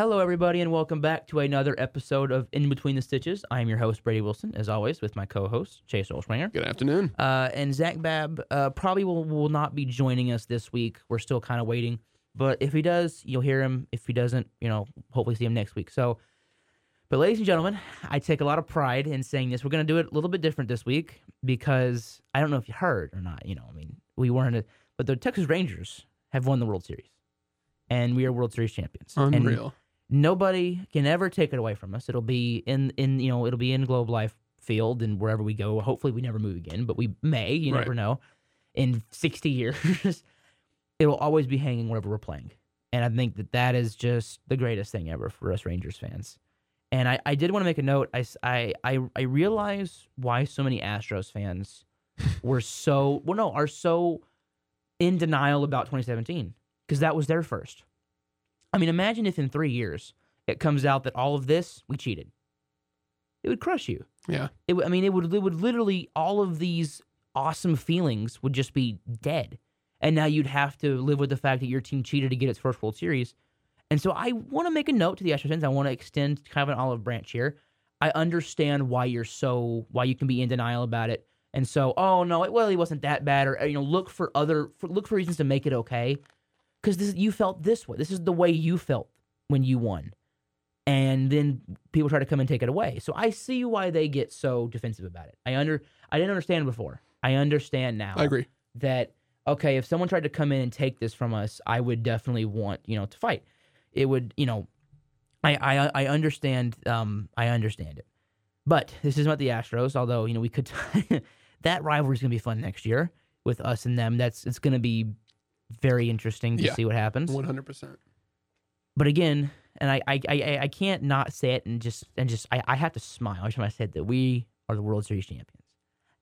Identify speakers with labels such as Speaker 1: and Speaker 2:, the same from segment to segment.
Speaker 1: Hello, everybody, and welcome back to another episode of In Between the Stitches. I am your host, Brady Wilson, as always, with my co host, Chase Olspringer.
Speaker 2: Good afternoon.
Speaker 1: Uh, and Zach Babb uh, probably will, will not be joining us this week. We're still kind of waiting. But if he does, you'll hear him. If he doesn't, you know, hopefully see him next week. So, but ladies and gentlemen, I take a lot of pride in saying this. We're going to do it a little bit different this week because I don't know if you heard or not. You know, I mean, we weren't, a, but the Texas Rangers have won the World Series, and we are World Series champions. And
Speaker 2: Unreal.
Speaker 1: Nobody can ever take it away from us. It'll be in in you know it'll be in Globe Life Field and wherever we go. Hopefully, we never move again, but we may. You
Speaker 2: Right.
Speaker 1: never know. In sixty years, it'll always be hanging wherever we're playing, and I think that that is just the greatest thing ever for us Rangers fans. And I, I did want to make a note. I I I realize why so many Astros fans were so well no are so in denial about 2017 because that was their first. I mean, imagine if in three years it comes out that all of this we cheated. It would crush you.
Speaker 2: Yeah.
Speaker 1: It, I mean, it would it would literally all of these awesome feelings would just be dead, and now you'd have to live with the fact that your team cheated to get its first World Series. And so I want to make a note to the Astros fans. I want to extend kind of an olive branch here. I understand why you're so why you can be in denial about it, and so oh no, it well he wasn't that bad, or you know look for other for, look for reasons to make it okay, because this you felt this way. This is the way you felt when you won, and then people try to come and take it away. So I see why they get so defensive about it. I under I didn't understand before. I understand now
Speaker 2: I agree.
Speaker 1: that okay, if someone tried to come in and take this from us, I would definitely want you know to fight. It would you know, I I I understand um I understand it, but this is not the Astros. Although you know we could that rivalry is gonna be fun next year with us and them. That's it's gonna be very interesting to
Speaker 2: Yeah.
Speaker 1: see what happens.
Speaker 2: 100%.
Speaker 1: But again, and I I, I I can't not say it and just and just I, I have to smile every time I said that we are the World Series champions.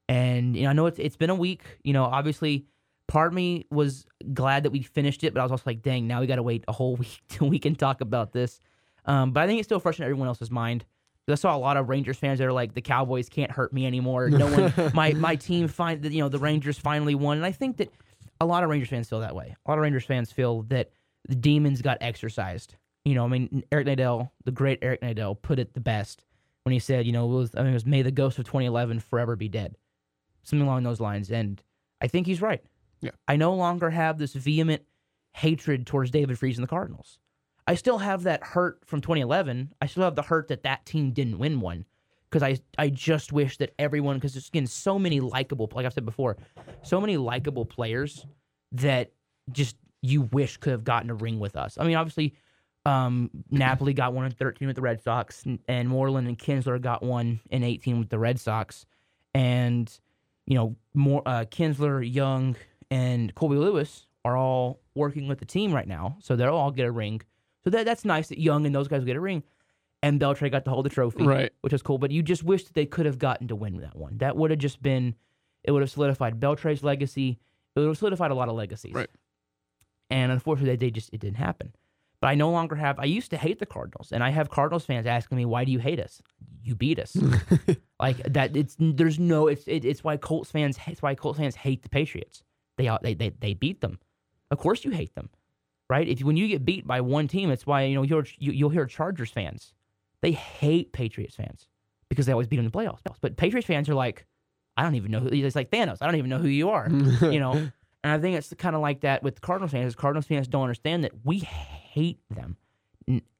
Speaker 1: And you know, I know it's it's been a week. You know, obviously, part of me was glad that we finished it, but I was also like, dang, now we got to wait a whole week till we can talk about this. Um, but I think it's still fresh in everyone else's mind. I saw a lot of Rangers fans that are like, the Cowboys can't hurt me anymore. No one, my my team find that you know the Rangers finally won, and I think that a lot of Rangers fans feel that way. A lot of Rangers fans feel that the demons got exercised. You know, I mean, Eric Nadel, the great Eric Nadel, put it the best when he said, you know, it was, I mean, it was may the ghost of 2011 forever be dead, something along those lines. And I think he's right.
Speaker 2: Yeah.
Speaker 1: I no longer have this vehement hatred towards David Freese and the Cardinals. I still have that hurt from 2011. I still have the hurt that that team didn't win one because I I just wish that everyone because there's again so many likable like I've said before, so many likable players that just you wish could have gotten a ring with us. I mean, obviously, um, Napoli got one in 13 with the Red Sox, and, and Moreland and Kinsler got one in 18 with the Red Sox, and you know, more uh, Kinsler, Young, and Colby Lewis are all working with the team right now, so they'll all get a ring. So that that's nice that Young and those guys will get a ring, and Beltré got to hold the trophy,
Speaker 2: Right.
Speaker 1: which is cool. But you just wish that they could have gotten to win that one. That would have just been, it would have solidified Beltré's legacy. It would have solidified a lot of legacies.
Speaker 2: Right.
Speaker 1: And unfortunately, they just it didn't happen. But I no longer have. I used to hate the Cardinals, and I have Cardinals fans asking me, "Why do you hate us? You beat us." like that. It's there's no. It's it, it's why Colts fans. It's why Colts fans hate the Patriots. They they they they beat them. Of course, you hate them, right? If when you get beat by one team, it's why you know you're, you you'll hear Chargers fans. They hate Patriots fans because they always beat them in the playoffs. But Patriots fans are like, I don't even know who. It's like Thanos. I don't even know who you are. you know. And I think it's kind of like that with Cardinals fans. Cardinals fans don't understand that we hate them,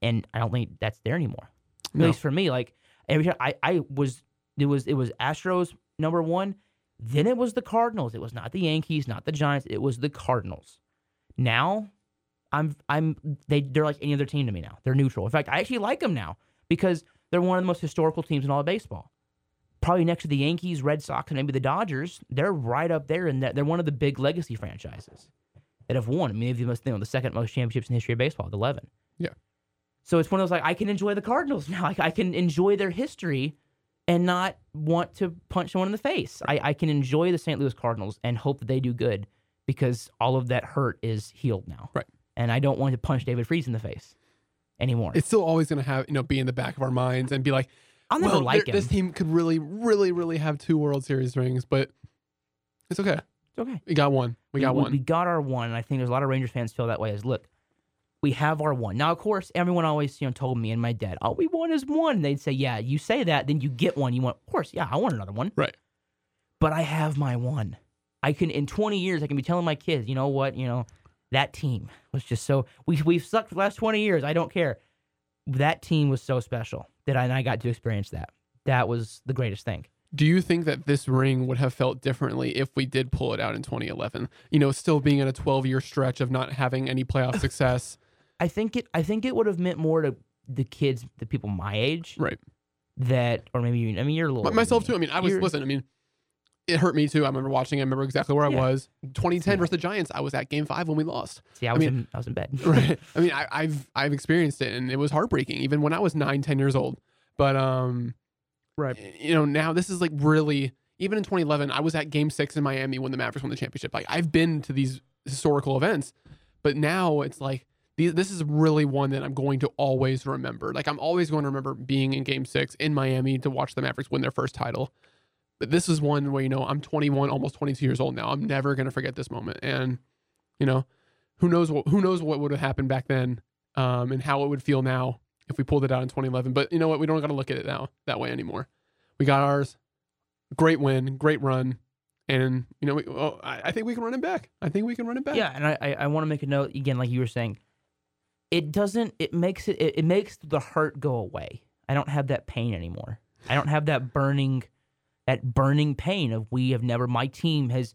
Speaker 1: and I don't think that's there anymore. At
Speaker 2: No.
Speaker 1: least for me, like every time I, I was, it was it was Astros number one, then it was the Cardinals. It was not the Yankees, not the Giants. It was the Cardinals. Now, I'm I'm they they're like any other team to me now. They're neutral. In fact, I actually like them now because they're one of the most historical teams in all of baseball probably next to the Yankees, Red Sox, and maybe the Dodgers. They're right up there, and they're one of the big legacy franchises that have won. I mean, they've the most, you know, the second most championships in the history of baseball, with eleven.
Speaker 2: Yeah.
Speaker 1: So it's one of those like I can enjoy the Cardinals now. Like I can enjoy their history and not want to punch someone in the face. I, I can enjoy the St. Louis Cardinals and hope that they do good because all of that hurt is healed now.
Speaker 2: Right.
Speaker 1: And I don't want to punch David Freese in the face anymore.
Speaker 2: it's still always going to have, you know, be in the back of our minds and be like,
Speaker 1: I'll never
Speaker 2: well,
Speaker 1: like him.
Speaker 2: this team could really, really, really have two World Series rings, but it's okay.
Speaker 1: It's okay.
Speaker 2: We got one. We got one.
Speaker 1: We got our one, and I think there's a lot of Rangers fans feel that way. As look, we have our one. Now, of course, everyone always you know told me and my dad, all we want is one." And they'd say, "Yeah, you say that, then you get one. You want, of course, yeah, I want another one."
Speaker 2: Right.
Speaker 1: But I have my one. I can in 20 years, I can be telling my kids, you know what, you know, that team was just so we we've sucked for the last 20 years. I don't care. That team was so special that I, and I got to experience that. That was the greatest thing.
Speaker 2: Do you think that this ring would have felt differently if we did pull it out in 2011? You know, still being in a 12 year stretch of not having any playoff success.
Speaker 1: I think it. I think it would have meant more to the kids, the people my age,
Speaker 2: Right.
Speaker 1: that, or maybe you. I mean, you're a little
Speaker 2: myself too. I mean, I was listen. I mean, it hurt me too. I remember watching. it. I remember exactly where I was. 2010
Speaker 1: Yeah.
Speaker 2: versus the Giants. I was at Game Five when we lost.
Speaker 1: See, I was
Speaker 2: mean-
Speaker 1: in. I was in bed.
Speaker 2: Right. I mean, I, I've I've experienced it, and it was heartbreaking, even when I was nine, ten years old. But um,
Speaker 1: Right.
Speaker 2: you know, now this is like really. Even in 2011, I was at Game Six in Miami when the Mavericks won the championship. Like I've been to these historical events, but now it's like these, this is really one that I'm going to always remember. Like I'm always going to remember being in Game Six in Miami to watch the Mavericks win their first title. But this is one where you know I'm 21, almost 22 years old now. I'm never going to forget this moment, and you know, who knows what who knows what would have happened back then, um, and how it would feel now if we pulled it out in 2011. But you know what? We don't got to look at it now that way anymore. We got ours. Great win, great run, and you know, we, I, I think we can run it back. I think we can run it back.
Speaker 1: Yeah, and I, I, I want to make a note again, like you were saying. It doesn't. It makes it, it. It makes the hurt go away. I don't have that pain anymore. I don't have that burning, that burning pain of we have never. My team has.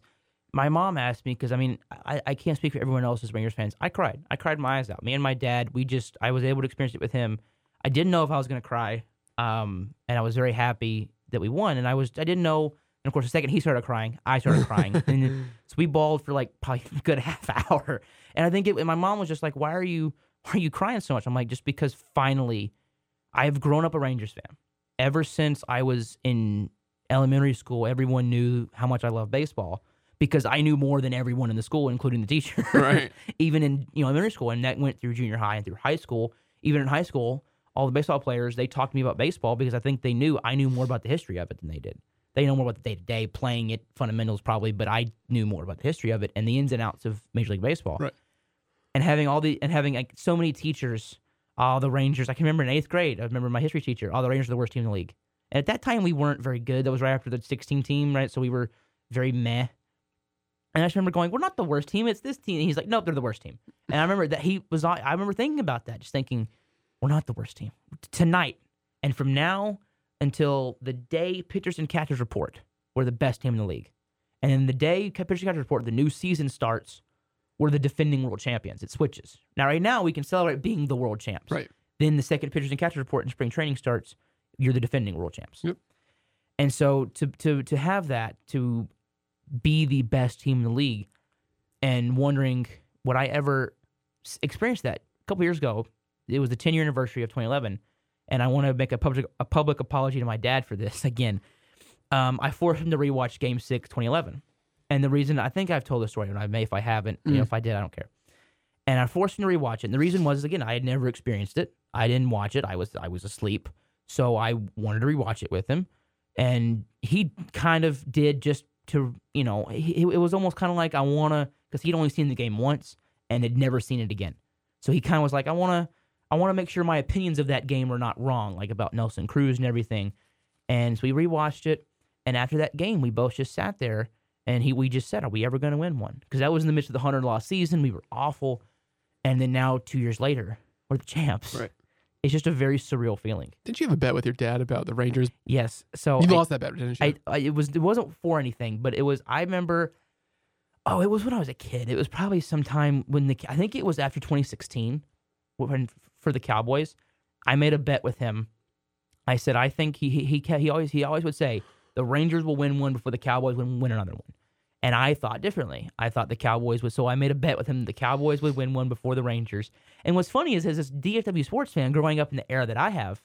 Speaker 1: My mom asked me because I mean I, I can't speak for everyone else as Rangers fans. I cried. I cried my eyes out. Me and my dad. We just I was able to experience it with him. I didn't know if I was going to cry, um, and I was very happy that we won. And I was I didn't know. And of course, the second he started crying, I started crying. and so we bawled for like probably a good half hour. And I think it, my mom was just like, "Why are you why are you crying so much?" I'm like, "Just because finally, I have grown up a Rangers fan. Ever since I was in elementary school, everyone knew how much I love baseball." Because I knew more than everyone in the school, including the teacher.
Speaker 2: Right.
Speaker 1: Even in you know elementary school, and that went through junior high and through high school. Even in high school, all the baseball players they talked to me about baseball because I think they knew I knew more about the history of it than they did. They know more about the day to day playing it, fundamentals probably, but I knew more about the history of it and the ins and outs of Major League Baseball.
Speaker 2: Right.
Speaker 1: And having all the and having like so many teachers, all the Rangers. I can remember in eighth grade. I remember my history teacher. All the Rangers are the worst team in the league. And at that time, we weren't very good. That was right after the 16 team, right? So we were very meh. And I just remember going, "We're not the worst team. It's this team." And he's like, "Nope, they're the worst team." And I remember that he was. I remember thinking about that, just thinking, "We're not the worst team tonight." And from now until the day pitchers and catchers report, we're the best team in the league. And then the day pitchers and catchers report, the new season starts. We're the defending world champions. It switches. Now, right now, we can celebrate being the world champs.
Speaker 2: Right.
Speaker 1: Then the second pitchers and catchers report in spring training starts. You're the defending world champs.
Speaker 2: Yep.
Speaker 1: And so to to to have that to be the best team in the league, and wondering would I ever experience that? A couple years ago, it was the 10 year anniversary of 2011, and I want to make a public a public apology to my dad for this again. Um, I forced him to rewatch Game Six 2011, and the reason I think I've told the story, and I may if I haven't, you know,
Speaker 2: Mm.
Speaker 1: if I did, I don't care. And I forced him to rewatch it. And the reason was again, I had never experienced it. I didn't watch it. I was I was asleep, so I wanted to rewatch it with him, and he kind of did just to you know he, it was almost kind of like I want to because he'd only seen the game once and had never seen it again. So he kind of was like, I want to, I want to make sure my opinions of that game are not wrong, like about Nelson Cruz and everything. And so we rewatched it, and after that game, we both just sat there and he, we just said, are we ever going to win one? Because that was in the midst of the hundred loss season. We were awful, and then now two years later, we're the champs.
Speaker 2: Right.
Speaker 1: It's just a very surreal feeling.
Speaker 2: Did you have a bet with your dad about the Rangers?
Speaker 1: Yes. So
Speaker 2: You
Speaker 1: I-
Speaker 2: lost that bet, didn't you?
Speaker 1: I, I it was it wasn't for anything, but it was. I remember. Oh, it was when I was a kid. It was probably sometime when the I think it was after 2016, when for the Cowboys, I made a bet with him. I said I think he he he, he always he always would say the Rangers will win one before the Cowboys would win another one. And I thought differently. I thought the Cowboys would. So I made a bet with him the Cowboys would win one before the Rangers. And what's funny is, as this DFW sports fan growing up in the era that I have,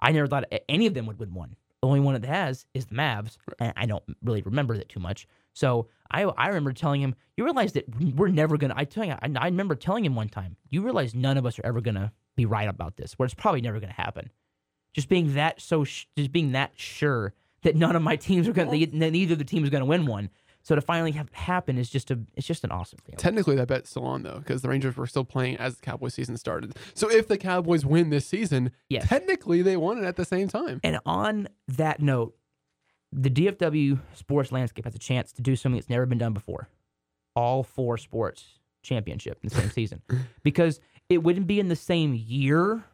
Speaker 1: I never thought any of them would win one. The only one that has is the Mavs, and I don't really remember that too much. So I I remember telling him, "You realize that we're never gonna." I tell you, I, I remember telling him one time, "You realize none of us are ever gonna be right about this. Where it's probably never gonna happen." Just being that so, sh- just being that sure that none of my teams are gonna, neither of the team is gonna win one. So to finally have it happen is just a it's just an awesome feeling.
Speaker 2: Technically, that bet's still on though, because the Rangers were still playing as the Cowboys season started. So if the Cowboys win this season,
Speaker 1: Yes.
Speaker 2: technically they won it at the same time.
Speaker 1: And on that note, the DFW sports landscape has a chance to do something that's never been done before. All four sports championship in the same season. Because it wouldn't be in the same year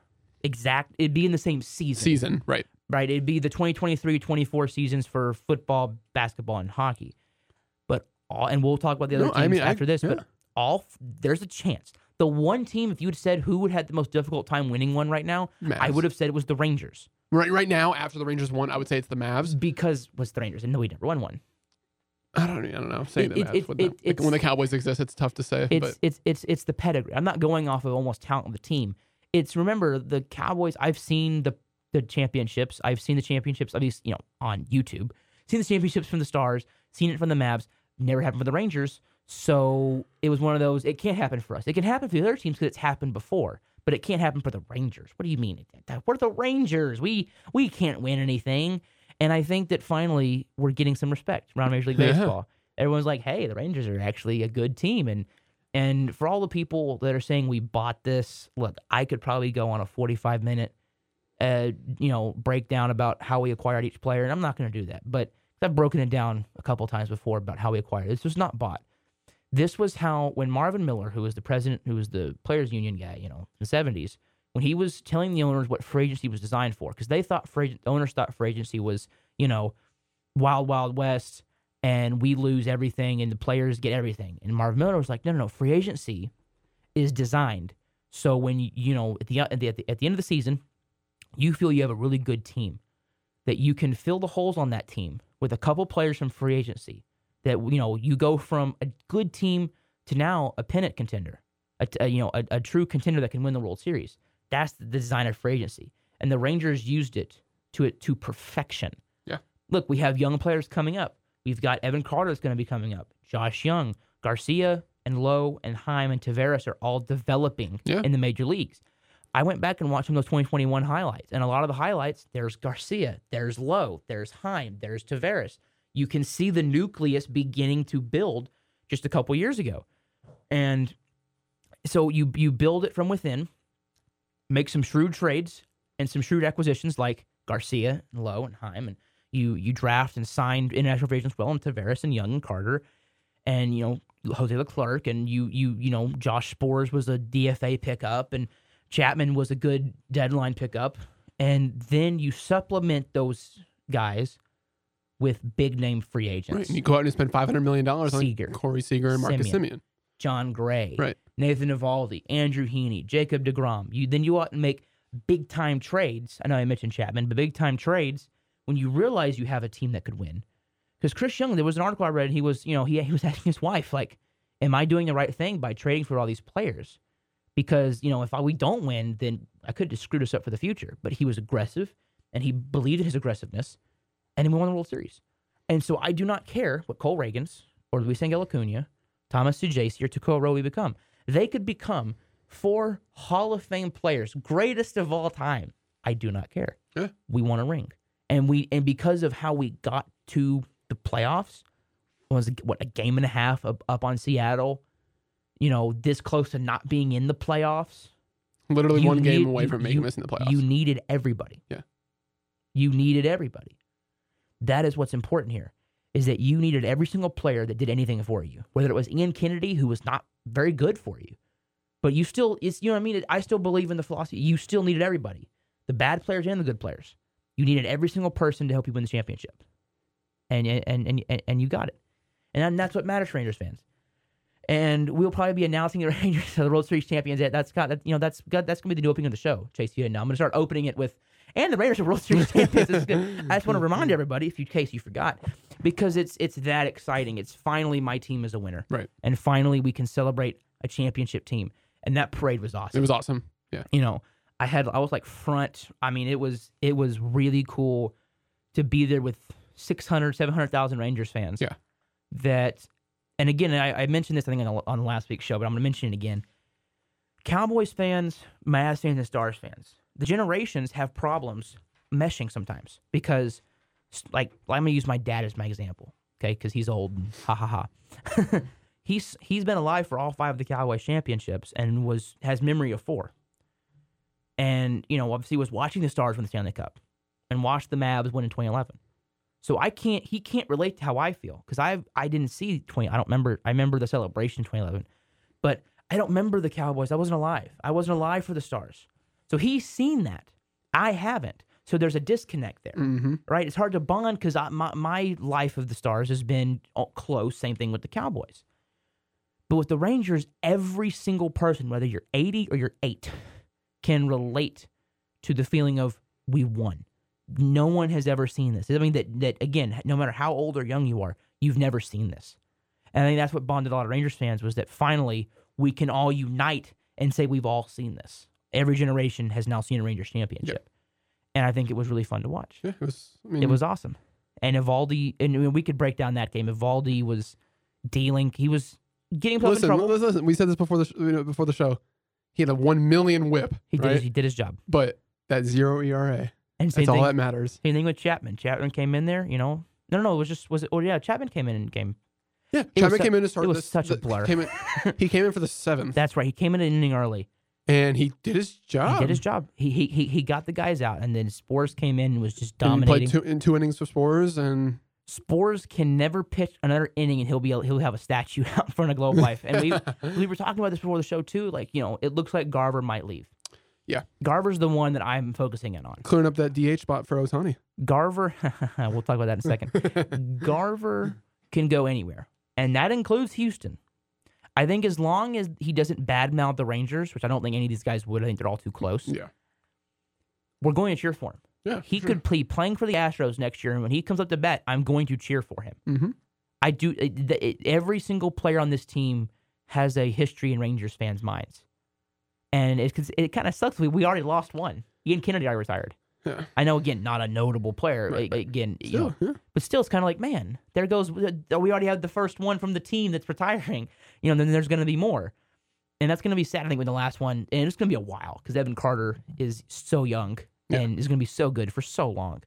Speaker 1: exact, it'd be in the same season.
Speaker 2: Season, right?
Speaker 1: right? It'd be the 2023-24 seasons for football, basketball, and hockey. All, and we'll talk about the other
Speaker 2: No,
Speaker 1: teams
Speaker 2: I mean, I-
Speaker 1: after this.
Speaker 2: yeah.
Speaker 1: But all there's a chance. The one team, if you'd said who would have the most difficult time winning one right now, I would have said it was the Rangers
Speaker 2: Right, right now, after the Rangers won, I would say it's the Mavs.
Speaker 1: because was the Rangers and no, we never won one.
Speaker 2: I don't, I don't know. Saying
Speaker 1: It-
Speaker 2: the Mavs
Speaker 1: it- it-
Speaker 2: like, when the Cowboys exist, it's tough to say.
Speaker 1: It's
Speaker 2: but
Speaker 1: it's it's it's the pedigree. I'm not going off of almost talent of the team. It's remember the Cowboys. I've seen the the championships. I've seen the championships. I've you know on YouTube. Seen the championships from the Stars. Seen it from the Mavs. Never happened for the Rangers. So it was one of those. It can't happen for us. It can happen for the other teams because it's happened before. But it can't happen for the Rangers. What do you mean? We're the Rangers. We we can't win anything. And I think that finally we're getting some respect around Major League
Speaker 2: Yeah.
Speaker 1: Baseball. Everyone's like, "Hey, the Rangers are actually a good team." And and for all the people that are saying we bought this, look, I could probably go on a 45 minute, uh, you know, breakdown about how we acquired each player, and I'm not going to do that. But I've broken it down a couple times before about how we acquired it. This was not bought. This was how when Marvin Miller, who was the president, who was the players' union guy, you know, in the 70s, when he was telling the owners what free agency was designed for, because they thought free the owners thought free agency was, you know, wild wild west and we lose everything and the players get everything. And Marvin Miller was like, no, no, no. Free agency is designed so when you, you know at the at the at the end of the season, you feel you have a really good team that you can fill the holes on that team with a couple players from free agency. That you know you go from a good team to now a pennant contender, a, a, you know a, a true contender that can win the World Series. That's the design of free agency, and the Rangers used it to it to perfection.
Speaker 2: Yeah.
Speaker 1: Look, we have young players coming up. We've got Evan Carter is going to be coming up. Josh Jung, Garcia, and Lowe, and Heim and Taveras are all developing
Speaker 2: Yeah.
Speaker 1: in the major leagues. I went back and watched some of those 2021 highlights, and a lot of the highlights, there's Garcia, there's Lowe, there's Heim, there's Taveras. You can see the nucleus beginning to build just a couple years ago. And so you you build it from within, make some shrewd trades and some shrewd acquisitions like Garcia and Lowe and Heim, and you you draft and sign international agents well and Taveras and Jung and Carter, and you know Jose Leclerc and you you you know Josh Sborz was a DFA pickup and Chapman was a good deadline pickup, and then you supplement those guys with big name free agents.
Speaker 2: right, and you go out and spend five hundred million dollars on
Speaker 1: Seager.
Speaker 2: Corey Seager and Marcus
Speaker 1: Semien.
Speaker 2: Semien.
Speaker 1: Jon Gray,
Speaker 2: Right.
Speaker 1: Nathan Eovaldi, Andrew Heaney, Jacob DeGrom. You then you ought to make big time trades. I know I mentioned Chapman, but big time trades when you realize you have a team that could win. Because Chris Young, there was an article I read, and he was, you know, he, he was asking his wife, like, "Am I doing the right thing by trading for all these players?" Because you know, if I, we don't win, then I could just screw this up for the future. But he was aggressive, and he believed in his aggressiveness, and then we won the World Series. And so I do not care what Cole Ragans or Luis Angel Acuna, Thomas Saggese, or Tekoah Roby become. They could become four Hall of Fame players, greatest of all time. I do not care.
Speaker 2: Yeah.
Speaker 1: We won a ring, and we and because of how we got to the playoffs, was what a game and a half up, up on Seattle. You know, this close to not being in the playoffs.
Speaker 2: Literally one game away from making
Speaker 1: you-
Speaker 2: missing the playoffs.
Speaker 1: You needed everybody.
Speaker 2: Yeah.
Speaker 1: You needed everybody. That is what's important here. Is that you needed every single player that did anything for you. Whether it was Ian Kennedy, who was not very good for you, but you still, it's you know what I mean. I still believe in the philosophy. You still needed everybody, the bad players and the good players. You needed every single person to help you win the championship, and and and and, and you got it. And that's what matters for Rangers fans. And we'll probably be announcing the Rangers the World Series champions. That that's got that you know that's got, that's gonna be the new opening of the show. Chase, you know I'm gonna start opening it with and the Raiders are World Series champions. I just want to remind everybody, if you in case you forgot, because it's it's that exciting. It's finally my team is a winner,
Speaker 2: Right.
Speaker 1: And finally we can celebrate a championship team. And that parade was awesome
Speaker 2: It was awesome. Yeah.
Speaker 1: you know, I had I was like front. I mean, it was it was really cool to be there with 600, 700,000 Rangers fans.
Speaker 2: Yeah.
Speaker 1: That, and again, I, I mentioned this I think on, on last week's show, but I'm going to mention it again. Cowboys fans, Mavs fans, and Stars fans, the generations have problems meshing sometimes because, like, I'm going to use my dad as my example. okay, because he's old. and Ha ha ha. he's he's been alive for all five of the Cowboys championships and was has memory of four. And you know, obviously, was watching the Stars win the Stanley Cup, and watched the Mavs win in 2011. So I can't. He can't relate to how I feel because I I didn't see 20. I don't remember. I remember the celebration in 2011, but I don't remember the Cowboys. I wasn't alive. I wasn't alive for the Stars. So he's seen that. I haven't. So there's a disconnect there
Speaker 2: Mm-hmm.
Speaker 1: right? It's hard to bond because my, my life of the Stars has been close. Same thing with the Cowboys. But with the Rangers, every single person, whether you're 80 or you're eight, can relate to the feeling of we won. No one has ever seen this. I mean, that, that again, no matter how old or young you are, you've never seen this. And I think that's what bonded a lot of Rangers fans was that finally we can all unite and say we've all seen this. Every generation has now seen a Rangers championship. And I think it was really fun to watch.
Speaker 2: Yeah, it was. I mean,
Speaker 1: It was awesome. And Eovaldi, and we could break down that game. Eovaldi was dealing, he was getting himself
Speaker 2: Listen,
Speaker 1: in trouble.
Speaker 2: listen, listen, we said this before the sh- you know, before the show. He had a one million whip,
Speaker 1: He did, his, he did his job.
Speaker 2: but that zero ERA.
Speaker 1: And same
Speaker 2: That's all that matters.
Speaker 1: same thing with Chapman. Chapman came in there, you know. No, no, no. It was just was it? Oh yeah, Chapman came in and game.
Speaker 2: Yeah,
Speaker 1: was
Speaker 2: Chapman
Speaker 1: su-
Speaker 2: came in to start.
Speaker 1: it was
Speaker 2: this,
Speaker 1: such a blur.
Speaker 2: Came in, he came in for the seventh,
Speaker 1: That's right. He came in an inning early.
Speaker 2: and he did his job.
Speaker 1: He did his job. He he he he got the guys out, and then Sborz came in and was just
Speaker 2: And he
Speaker 1: dominating.
Speaker 2: played two, in two innings for Sborz, and
Speaker 1: Sborz can never pitch another inning, and he'll be he'll have a statue out in front of Globe Life. And we we were talking about this before the show too. Like you know, it looks like Garver might leave.
Speaker 2: Yeah.
Speaker 1: Garver's the one that I'm focusing in on.
Speaker 2: clearing up that DH spot for Ohtani.
Speaker 1: Garver, we'll talk about that in a second. Garver can go anywhere, and that includes Houston. I think as long as he doesn't badmouth the Rangers, which I don't think any of these guys would, I think they're all too close.
Speaker 2: Yeah,
Speaker 1: We're going to cheer for him.
Speaker 2: yeah.
Speaker 1: He could be playing for the Astros next year, and when he comes up to bat, I'm going to cheer for him.
Speaker 2: Mm-hmm.
Speaker 1: I do. It, it, every single player on this team has a history in Rangers fans' minds, and it it kind of sucks. We, we already lost one. Ian Kennedy already retired.
Speaker 2: Yeah.
Speaker 1: I know, again, not a notable player.
Speaker 2: Right, but
Speaker 1: again, you
Speaker 2: Still,
Speaker 1: know,
Speaker 2: yeah.
Speaker 1: but still, it's kind of like, man, there goes. We already have the first one from the team that's retiring. You know, then there's going to be more, and that's going to be sad. I think with the last one, and it's going to be a while because Evan Carter is so young
Speaker 2: Yeah.
Speaker 1: and is going to be so good for so long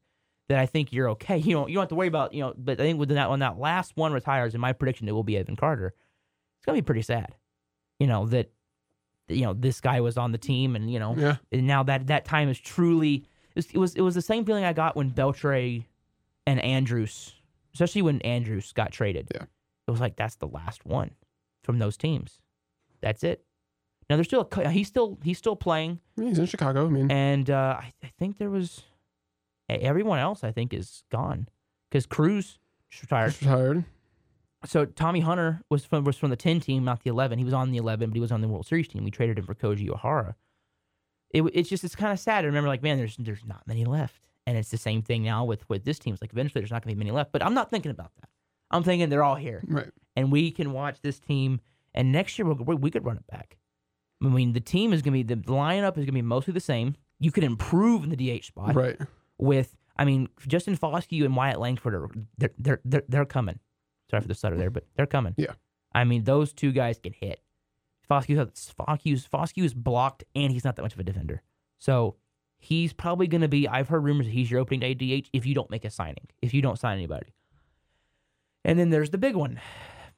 Speaker 1: that I think you're okay. You don't you don't have to worry about you know. But I think with that when that last one retires, in my prediction, it will be Evan Carter. It's going to be pretty sad. You know that. You know this guy was on the team, and you know
Speaker 2: Yeah.
Speaker 1: and now that that time is truly it was, it was it was the same feeling I got when Beltré and Andrews, especially when Andrews got traded.
Speaker 2: Yeah.
Speaker 1: it was like that's the last one from those teams. That's it. Now there's still a, he's still he's still playing,
Speaker 2: I mean, he's in Chicago. I mean,
Speaker 1: and uh, I, I think there was everyone else. I think is gone because Cruz retired.
Speaker 2: retired.
Speaker 1: So Tommy Hunter was from was from the ten team, not the eleven. He was on the eleven, but he was on the World Series team. We traded him for Koji Uehara. It, it's just it's kind of sad I remember. Like man, there's there's not many left, and it's the same thing now with with this team. It's like eventually there's not going to be many left. But I'm not thinking about that. I'm thinking they're all here,
Speaker 2: Right.
Speaker 1: and we can watch this team. And next year we'll, we we could run it back. I mean, the team is going to be the lineup is going to be mostly the same. You could improve in the DH spot
Speaker 2: Right.
Speaker 1: with I mean Justin Foscue and Wyatt Langford are they're they're they're, they're coming. Sorry for the stutter there, but they're coming.
Speaker 2: Yeah.
Speaker 1: I mean those two guys can hit. Foscue's Foscue's blocked and he's not that much of a defender. So he's probably going to be I've heard rumors that he's your opening day DH if you don't make a signing, if you don't sign anybody. And then there's the big one.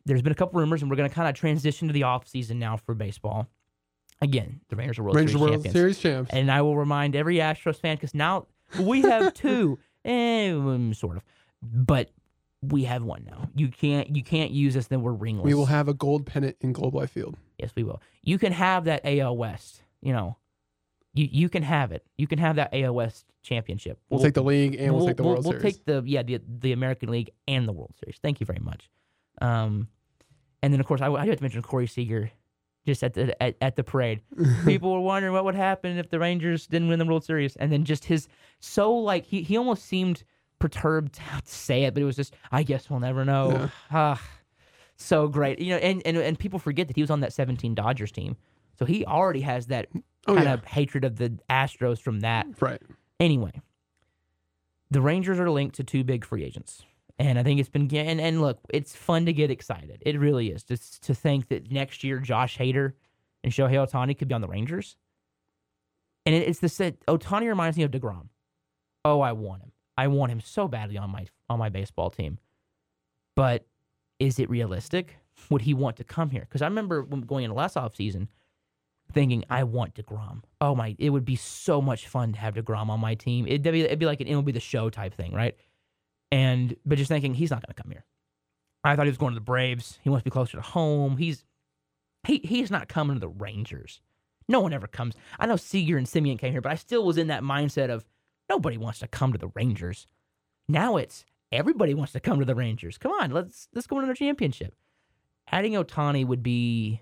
Speaker 1: There's been a couple rumors and we're going to kind of transition to the offseason now for baseball. Again, the Rangers are World
Speaker 2: Rangers
Speaker 1: Series
Speaker 2: World
Speaker 1: champions.
Speaker 2: Series champs.
Speaker 1: And I will remind every Astros fan because now we have two, eh, um, sort of, but we have one now. You can't you can't use us. Then we're ringless.
Speaker 2: we will have a gold pennant in Globe Life Field.
Speaker 1: yes, we will. You can have that AL West. You know, you you can have it. You can have that AL West championship.
Speaker 2: We'll, take the league and we'll, take the World Series.
Speaker 1: we'll take the yeah the the American League and the World Series. Thank you very much. Um, and then of course I, I have to mention Corey Seager, just at the at, at the parade. People were wondering what would happen if the Rangers didn't win the World Series, and then just his so like he he almost seemed perturbed to say it, but it was just I guess we'll never know. Ah, so great, you know, and, and and people forget that he was on that 17 Dodgers team, so he already has that
Speaker 2: oh
Speaker 1: kind
Speaker 2: yeah.
Speaker 1: of hatred of the Astros from that.
Speaker 2: Right.
Speaker 1: Anyway, the Rangers are linked to two big free agents. And I think it's been and, and look, it's fun to get excited. It really is. Just to think that next year Josh Hader and Shohei Ohtani could be on the Rangers. And it, it's the set Ohtani reminds me of DeGrom. Oh, I want him. I want him so badly on my on my baseball team. But is it realistic? Would he want to come here? Because I remember going into last offseason thinking, I want DeGrom. Oh my, it would be so much fun to have DeGrom on my team. It'd be, it'd be like an MLB the show type thing, right? And, but just thinking, he's not going to come here. I thought he was going to the Braves. He wants to be closer to home. He's, he, he's not coming to the Rangers. No one ever comes. I know Seager and Semien came here, but I still was in that mindset of nobody wants to come to the Rangers. Now it's everybody wants to come to the Rangers. Come on, let's let's go win another championship. Adding Ohtani would be,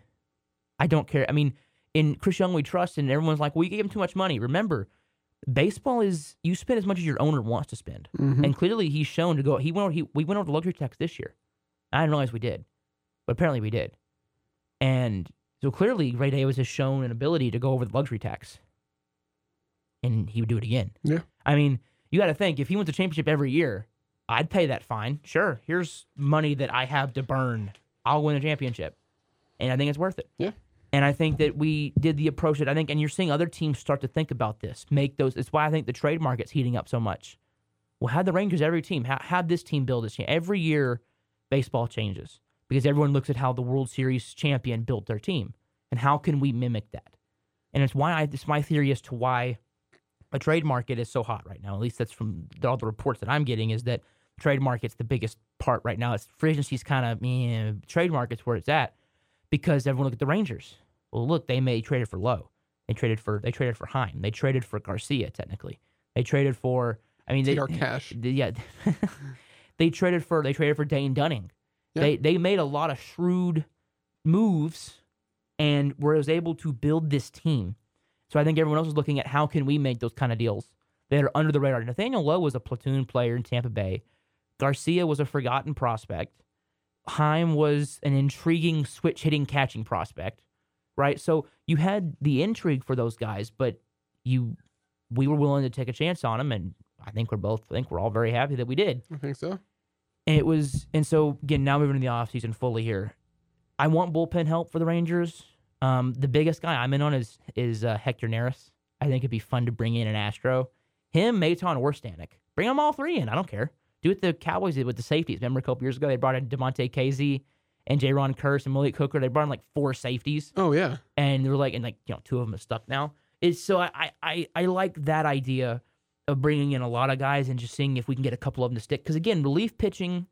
Speaker 1: I don't care. I mean, in Chris Young we trust, and everyone's like, well, you gave him too much money. Remember, baseball is you spend as much as your owner wants to spend,
Speaker 2: Mhm.
Speaker 1: and clearly he's shown to go. He went over, he we went over the luxury tax this year. I didn't realize we did, but apparently we did, and so clearly Ray Davis has shown an ability to go over the luxury tax, and he would do it again.
Speaker 2: Yeah.
Speaker 1: I mean, you got to think if he wins a championship every year, I'd pay that fine. Sure, here's money that I have to burn. I'll win a championship, and I think it's worth it.
Speaker 2: Yeah.
Speaker 1: And I think that we did the approach that I think, and you're seeing other teams start to think about this, make those. It's why I think the trade market's heating up so much. Well, had the Rangers every team? How have this team build this team? Every year, baseball changes because everyone looks at how the World Series champion built their team and how can we mimic that. And it's why I, it's my theory as to why a trade market is so hot right now. At least that's from all the reports that I'm getting is that trade market's the biggest part right now. It's free agency's kind of eh, trade market's where it's at because everyone look at the Rangers. Well, look, they may traded for Lowe. They traded for they traded for Heim. They traded for Garcia. Technically, they traded for. I mean, they
Speaker 2: TR Cash.
Speaker 1: Yeah, they traded for they traded for Dane Dunning.
Speaker 2: Yeah.
Speaker 1: They they made a lot of shrewd moves and was able to build this team. So I think everyone else is looking at how can we make those kind of deals that are under the radar. Nathaniel Lowe was a platoon player in Tampa Bay. Garcia was a forgotten prospect. Heim was an intriguing switch hitting catching prospect, right? So you had the intrigue for those guys, but you we were willing to take a chance on them, and I think we're both I think we're all very happy that we did.
Speaker 2: I think so.
Speaker 1: And it was, and so again, now moving to the offseason fully here. I want bullpen help for the Rangers. Um, the biggest guy I'm in on is is uh, Hector Neris. I think it'd be fun to bring in an Astro. Him, Maton, or Stanek. Bring them all three in. I don't care. Do what the Cowboys did with the safeties. Remember a couple years ago, they brought in Damontae Kazee and Jayron Kearse and Malik Hooker. They brought in like four safeties
Speaker 2: Oh yeah.
Speaker 1: and they were like, and like you know, two of them are stuck now. It's so I I I, I like that idea of bringing in a lot of guys and just seeing if we can get a couple of them to stick. Because again, relief pitching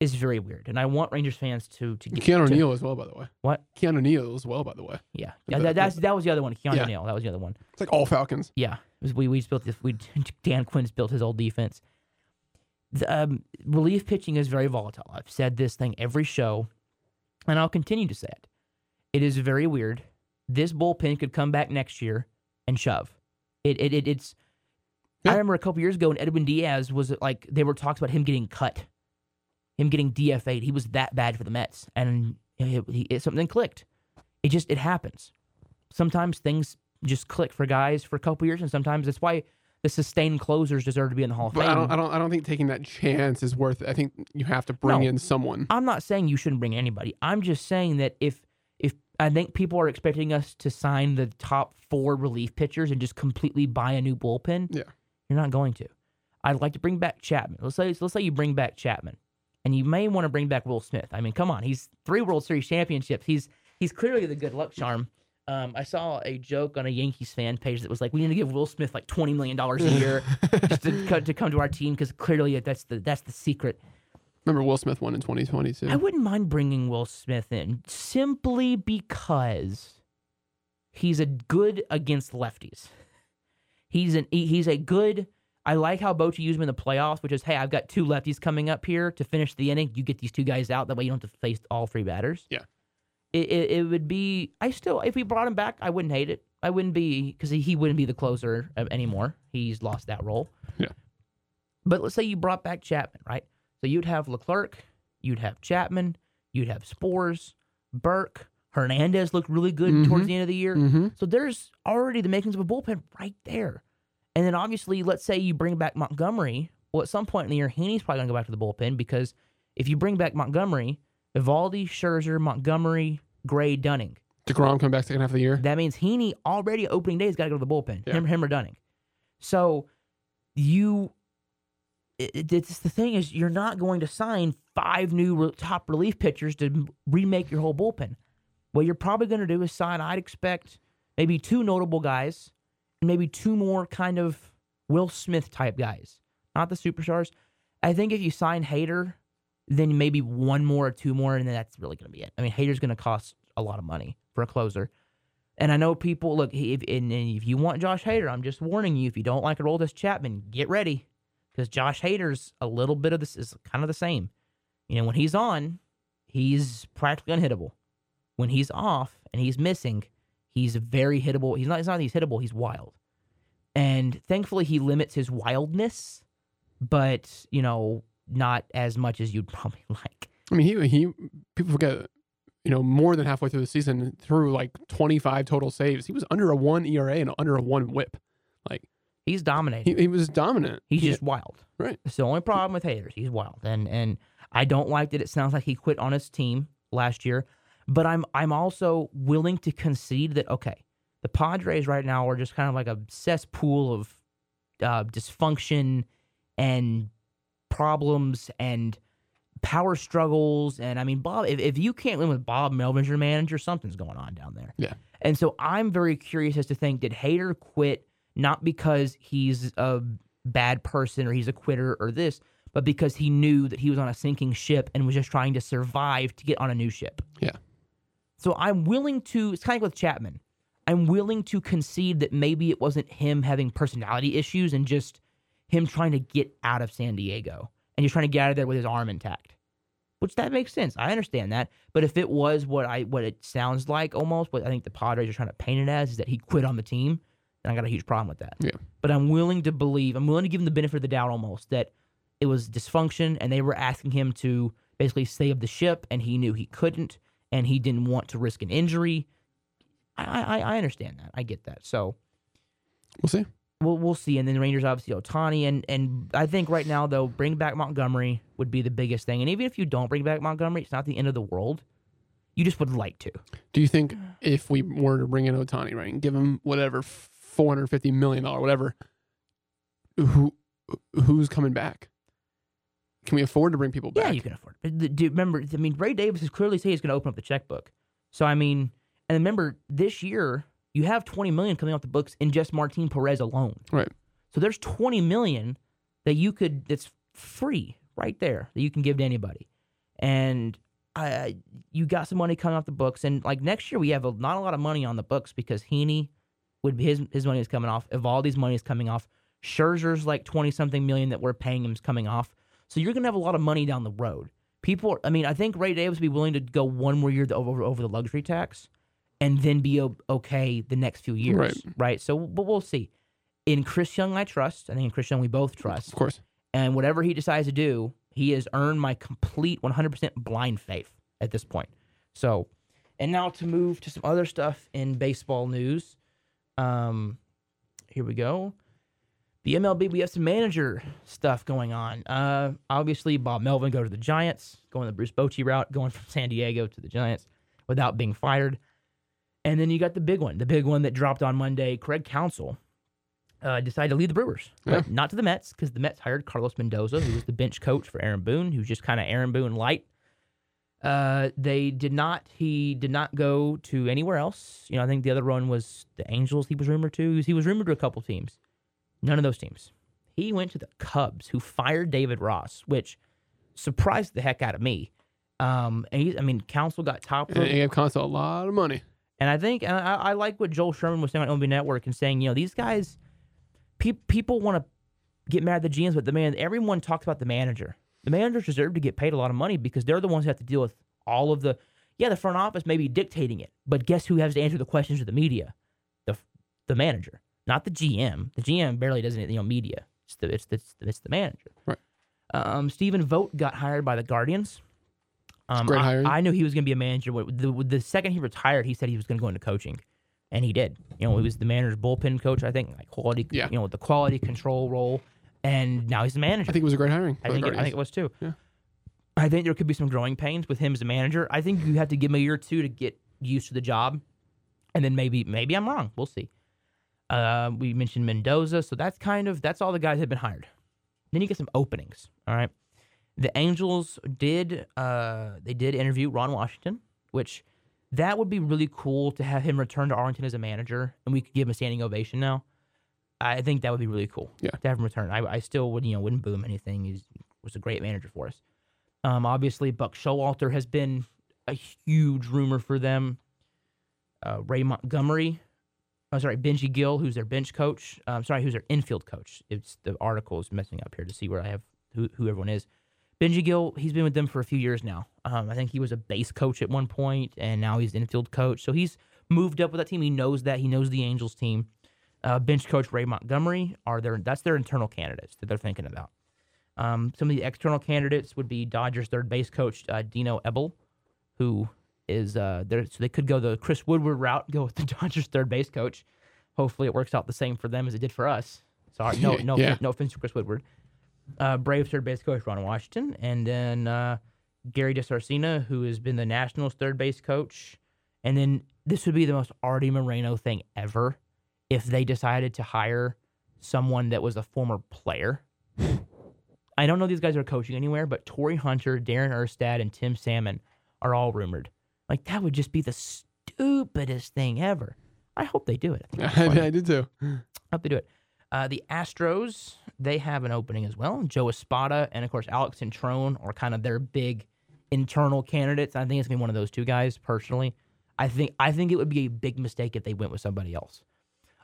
Speaker 1: is very weird, and I want Rangers fans to to get
Speaker 2: Keanu
Speaker 1: to,
Speaker 2: Neal as well, by the way.
Speaker 1: What?
Speaker 2: Keanu Neal as well, by the way.
Speaker 1: Yeah, yeah. That, that's that was the other one. Keanu
Speaker 2: Yeah.
Speaker 1: Neal. That was the other one.
Speaker 2: It's like all Falcons.
Speaker 1: Yeah, it was, we we built this. We Dan Quinn's built his old defense. The, um, relief pitching is very volatile. I've said this thing every show, and I'll continue to say it. It is very weird. This bullpen could come back next year and shove. It it, it it's.
Speaker 2: Yeah.
Speaker 1: I remember a couple years ago when Edwin Diaz was like they were talks about him getting cut, him getting DFA'd. He was that bad for the Mets, and it, it, something clicked. It just it happens. Sometimes things just click for guys for a couple years, and sometimes that's why the sustained closers deserve to be in the Hall of
Speaker 2: But
Speaker 1: Fame.
Speaker 2: I don't, I don't I don't think taking that chance is worth it. I think you have to bring
Speaker 1: No.
Speaker 2: in someone.
Speaker 1: I'm not saying you shouldn't bring anybody. I'm just saying that if if I think people are expecting us to sign the top four relief pitchers and just completely buy a new bullpen,
Speaker 2: Yeah.
Speaker 1: you're not going to. I'd like to bring back Chapman. Let's say let's say you bring back Chapman, and you may want to bring back Will Smith. I mean, come on, he's three World Series championships. He's he's clearly the good luck charm. Um, I saw a joke on a Yankees fan page that was like, "We need to give Will Smith like twenty million dollars a year just to, co- to come to our team because clearly that's the that's the secret."
Speaker 2: Remember Will Smith won in 2022.
Speaker 1: I wouldn't mind bringing Will Smith in simply because he's a good against lefties. He's an he's a good. I like how Bochy used him in the playoffs, which is, hey, I've got two lefties coming up here to finish the inning. You get these two guys out. That way, you don't have to face all three batters.
Speaker 2: Yeah.
Speaker 1: It, it, it would be. I still, if we brought him back, I wouldn't hate it. I wouldn't be because he, he wouldn't be the closer uh, anymore. He's lost that role.
Speaker 2: Yeah.
Speaker 1: But let's say you brought back Chapman, right? So you'd have Leclerc, you'd have Chapman, you'd have Sborz, Burke, Hernandez looked really good towards
Speaker 2: Mhm.
Speaker 1: the end of the year.
Speaker 2: Mm-hmm.
Speaker 1: So there's already the makings of a bullpen right there. And then obviously, let's say you bring back Montgomery. Well, at some point in the year, Heaney's probably going to go back to the bullpen because if you bring back Montgomery, Eovaldi, Scherzer, Montgomery, Gray, Dunning,
Speaker 2: Degrom come back second half of the year.
Speaker 1: that means Heaney already opening day has got to go to the bullpen.
Speaker 2: Yeah.
Speaker 1: Him, him or Dunning. So you, it, it's the thing is you're not going to sign five new re- top relief pitchers to remake your whole bullpen. What you're probably going to do is sign. I'd expect maybe two notable guys, maybe two more kind of Will Smith type guys, not the superstars. I think if you sign Hader, then maybe one more or two more, and then that's really going to be it. I mean, Hader's going to cost a lot of money for a closer. And I know people look. If and, and if you want Josh Hader, I'm just warning you. If you don't like Aroldis Chapman, get ready because Josh Hader's a little bit of this is kind of the same. You know, when he's on, he's practically unhittable. When he's off and he's missing, he's very hittable. He's not. He's not. He's hittable. He's wild. And thankfully, he limits his wildness, but you know, not as much as you'd probably like.
Speaker 2: I mean, he he people forget, you know, more than halfway through the season, through like 25 total saves, he was under a one ERA and under a one WHIP. Like
Speaker 1: He's dominating.
Speaker 2: he, he was dominant.
Speaker 1: He's
Speaker 2: He-
Speaker 1: just wild.
Speaker 2: Right.
Speaker 1: It's the only problem with Hader's. He's wild, and and I don't like that. It sounds like he quit on his team last year, but I'm I'm also willing to concede that okay, the Padres right now are just kind of like a cesspool of uh, dysfunction and problems and power struggles. And I mean, Bob, if, if you can't win with Bob Melvin's your manager, something's going on down there.
Speaker 2: Yeah.
Speaker 1: And so I'm very curious as to think did Hader quit not because he's a bad person or he's a quitter or this, but because he knew that he was on a sinking ship and was just trying to survive to get on a new ship.
Speaker 2: Yeah.
Speaker 1: So I'm willing to, it's kind of like with Chapman. I'm willing to concede that maybe it wasn't him having personality issues and just him trying to get out of San Diego and just trying to get out of there with his arm intact. Which that makes sense. I understand that. But if it was what I what it sounds like almost, what I think the Padres are trying to paint it as is that he quit on the team, then I got a huge problem with that.
Speaker 2: Yeah.
Speaker 1: But I'm willing to believe, I'm willing to give him the benefit of the doubt almost that it was dysfunction and they were asking him to basically save the ship and he knew he couldn't and he didn't want to risk an injury. I I, I understand that. I get that. So
Speaker 2: We'll see.
Speaker 1: we'll we'll see. And then the Rangers obviously Ohtani and and I think right now though bring back Montgomery would be the biggest thing. And even if you don't bring back Montgomery, it's not the end of the world. You just would like to.
Speaker 2: Do you think if we were to bring in Ohtani, right, and give him whatever four hundred fifty million dollar whatever, who who's coming back? Can we afford to bring people back?
Speaker 1: Yeah, you can afford it. Remember? I mean, Ray Davis has clearly said he's going to open up the checkbook. So I mean, and remember this year you have twenty million coming off the books in just Martin Perez alone.
Speaker 2: Right.
Speaker 1: So there's twenty million that you could that's free right there that you can give to anybody, and I, you got some money coming off the books, and like next year we have a, not a lot of money on the books because Heaney would be his his money is coming off. Eovaldi's money is coming off. Scherzer's like twenty something million that we're paying him is coming off. So you're gonna have a lot of money down the road. People, I mean, I think Ray Davis would be willing to go one more year to over over the luxury tax, and then be okay the next few years,
Speaker 2: Right.
Speaker 1: right? So, but we'll see. In Chris Young, I trust. I think in Chris Young, we both trust.
Speaker 2: Of course.
Speaker 1: And whatever he decides to do, he has earned my complete 100% blind faith at this point. So, and now to move to some other stuff in baseball news. Um, here we go. The MLB, we have some manager stuff going on. Uh, obviously, Bob Melvin go to the Giants, going the Bruce Bochy route, going from San Diego to the Giants without being fired. And then you got the big one, the big one that dropped on Monday. Craig Counsell uh, decided to leave the Brewers,
Speaker 2: Yeah.
Speaker 1: not to the Mets because the Mets hired Carlos Mendoza, who was the bench coach for Aaron Boone, who's just kind of Aaron Boone light. Uh, they did not. He did not go to anywhere else. You know, I think the other one was the Angels. He was rumored to. He was, he was rumored to a couple teams. None of those teams. He went to the Cubs, who fired David Ross, which surprised the heck out of me. Um, and he, I mean, Counsell got top.
Speaker 2: And he gave Counsell a lot of money.
Speaker 1: And I think and I, I like what Joel Sherman was saying on MLB Network and saying, you know, these guys, pe- people want to get mad at the GMs, but the man, everyone talks about the manager. The managers deserve to get paid a lot of money because they're the ones who have to deal with all of the, yeah, the front office may be dictating it, but guess who has to answer the questions to the media? The the manager, not the GM. The GM barely does anything on media. It's the it's the, it's the, it's the manager.
Speaker 2: Right.
Speaker 1: Um, Stephen Vogt got hired by the Guardians. Um,
Speaker 2: Great
Speaker 1: I,
Speaker 2: hiring.
Speaker 1: I knew he was going to be a manager. The, the second he retired, he said he was going to go into coaching, and he did. You know, he was the manager's bullpen coach. I think, like quality,
Speaker 2: Yeah.
Speaker 1: you know, the quality control role, and now he's the manager.
Speaker 2: I think it was a great hiring.
Speaker 1: I think, it, I think it was too.
Speaker 2: Yeah.
Speaker 1: I think there could be some growing pains with him as a manager. I think you have to give him a year or two to get used to the job, and then maybe maybe I'm wrong. We'll see. Uh, we mentioned Mendoza, so that's kind of that's all the guys that have been hired. then you get some openings. All right. The Angels did uh they did interview Ron Washington, which that would be really cool to have him return to Arlington as a manager and we could give him a standing ovation now. I think that would be really cool.
Speaker 2: Yeah.
Speaker 1: To have him return. I, I still would, you know, wouldn't boo him anything. He was a great manager for us. Um, obviously Buck Showalter has been a huge rumor for them. Uh, Ray Montgomery, oh sorry, Benji Gil, who's their bench coach. Um, sorry, who's their infield coach. It's the article is messing up here to see where I have who, who everyone is. Benji Gil, he's been with them for a few years now. Um, I think he was a base coach at one point, and now he's infield coach. So he's moved up with that team. He knows that. He knows the Angels team. Uh, bench coach Ray Montgomery are their that's their internal candidates that they're thinking about. Um, some of the external candidates would be Dodgers third base coach uh, Dino Ebel, who is uh, there. So they could go the Chris Woodward route, go with the Dodgers third base coach. Hopefully, it works out the same for them as it did for us. Sorry, no, no,
Speaker 2: Yeah.
Speaker 1: no offense to Chris Woodward. Uh, Braves third base coach Ron Washington, and then uh, Gary DiSarcina, who has been the Nationals third base coach. And then this would be the most Artie Moreno thing ever if they decided to hire someone that was a former player. I don't know these guys are coaching anywhere, but Torii Hunter, Darren Erstad, and Tim Salmon are all rumored. Like that would just be the stupidest thing ever. I hope they do it. I
Speaker 2: I. I did too.
Speaker 1: I hope they do it. Uh, the Astros, they have an opening as well. Joe Espada and of course Alex Cintron are kind of their big internal candidates. I think it's gonna be one of those two guys personally. I think I think it would be a big mistake if they went with somebody else.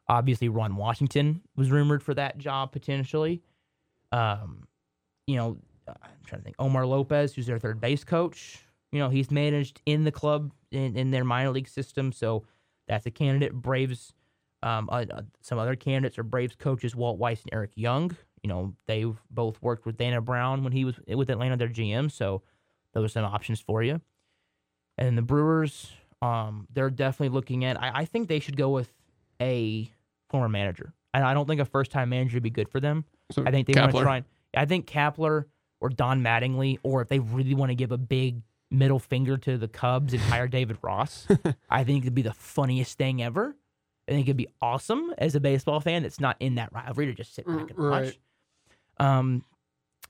Speaker 1: Obviously, Ron Washington was rumored for that job potentially. Um, you know, I'm trying to think. Omar Lopez, who's their third base coach. You know, he's managed in the club in, in their minor league system, so that's a candidate. Braves, um, uh, uh, some other candidates are Braves coaches Walt Weiss and Eric Young. You know, they've both worked with Dana Brown when he was with Atlanta, their GM. So those are some options for you. And the Brewers, um, they're definitely looking at. I, I think they should go with a former manager, and I don't think a first-time manager would be good for them.
Speaker 2: So
Speaker 1: I think they want to try. And, I think Kapler or Don Mattingly, or if they really want to give a big middle finger to the Cubs and hire David Ross, I think it'd be the funniest thing ever. I think it'd be awesome as a baseball fan that's not in that rivalry to just sit back and watch.
Speaker 2: Right.
Speaker 1: Um,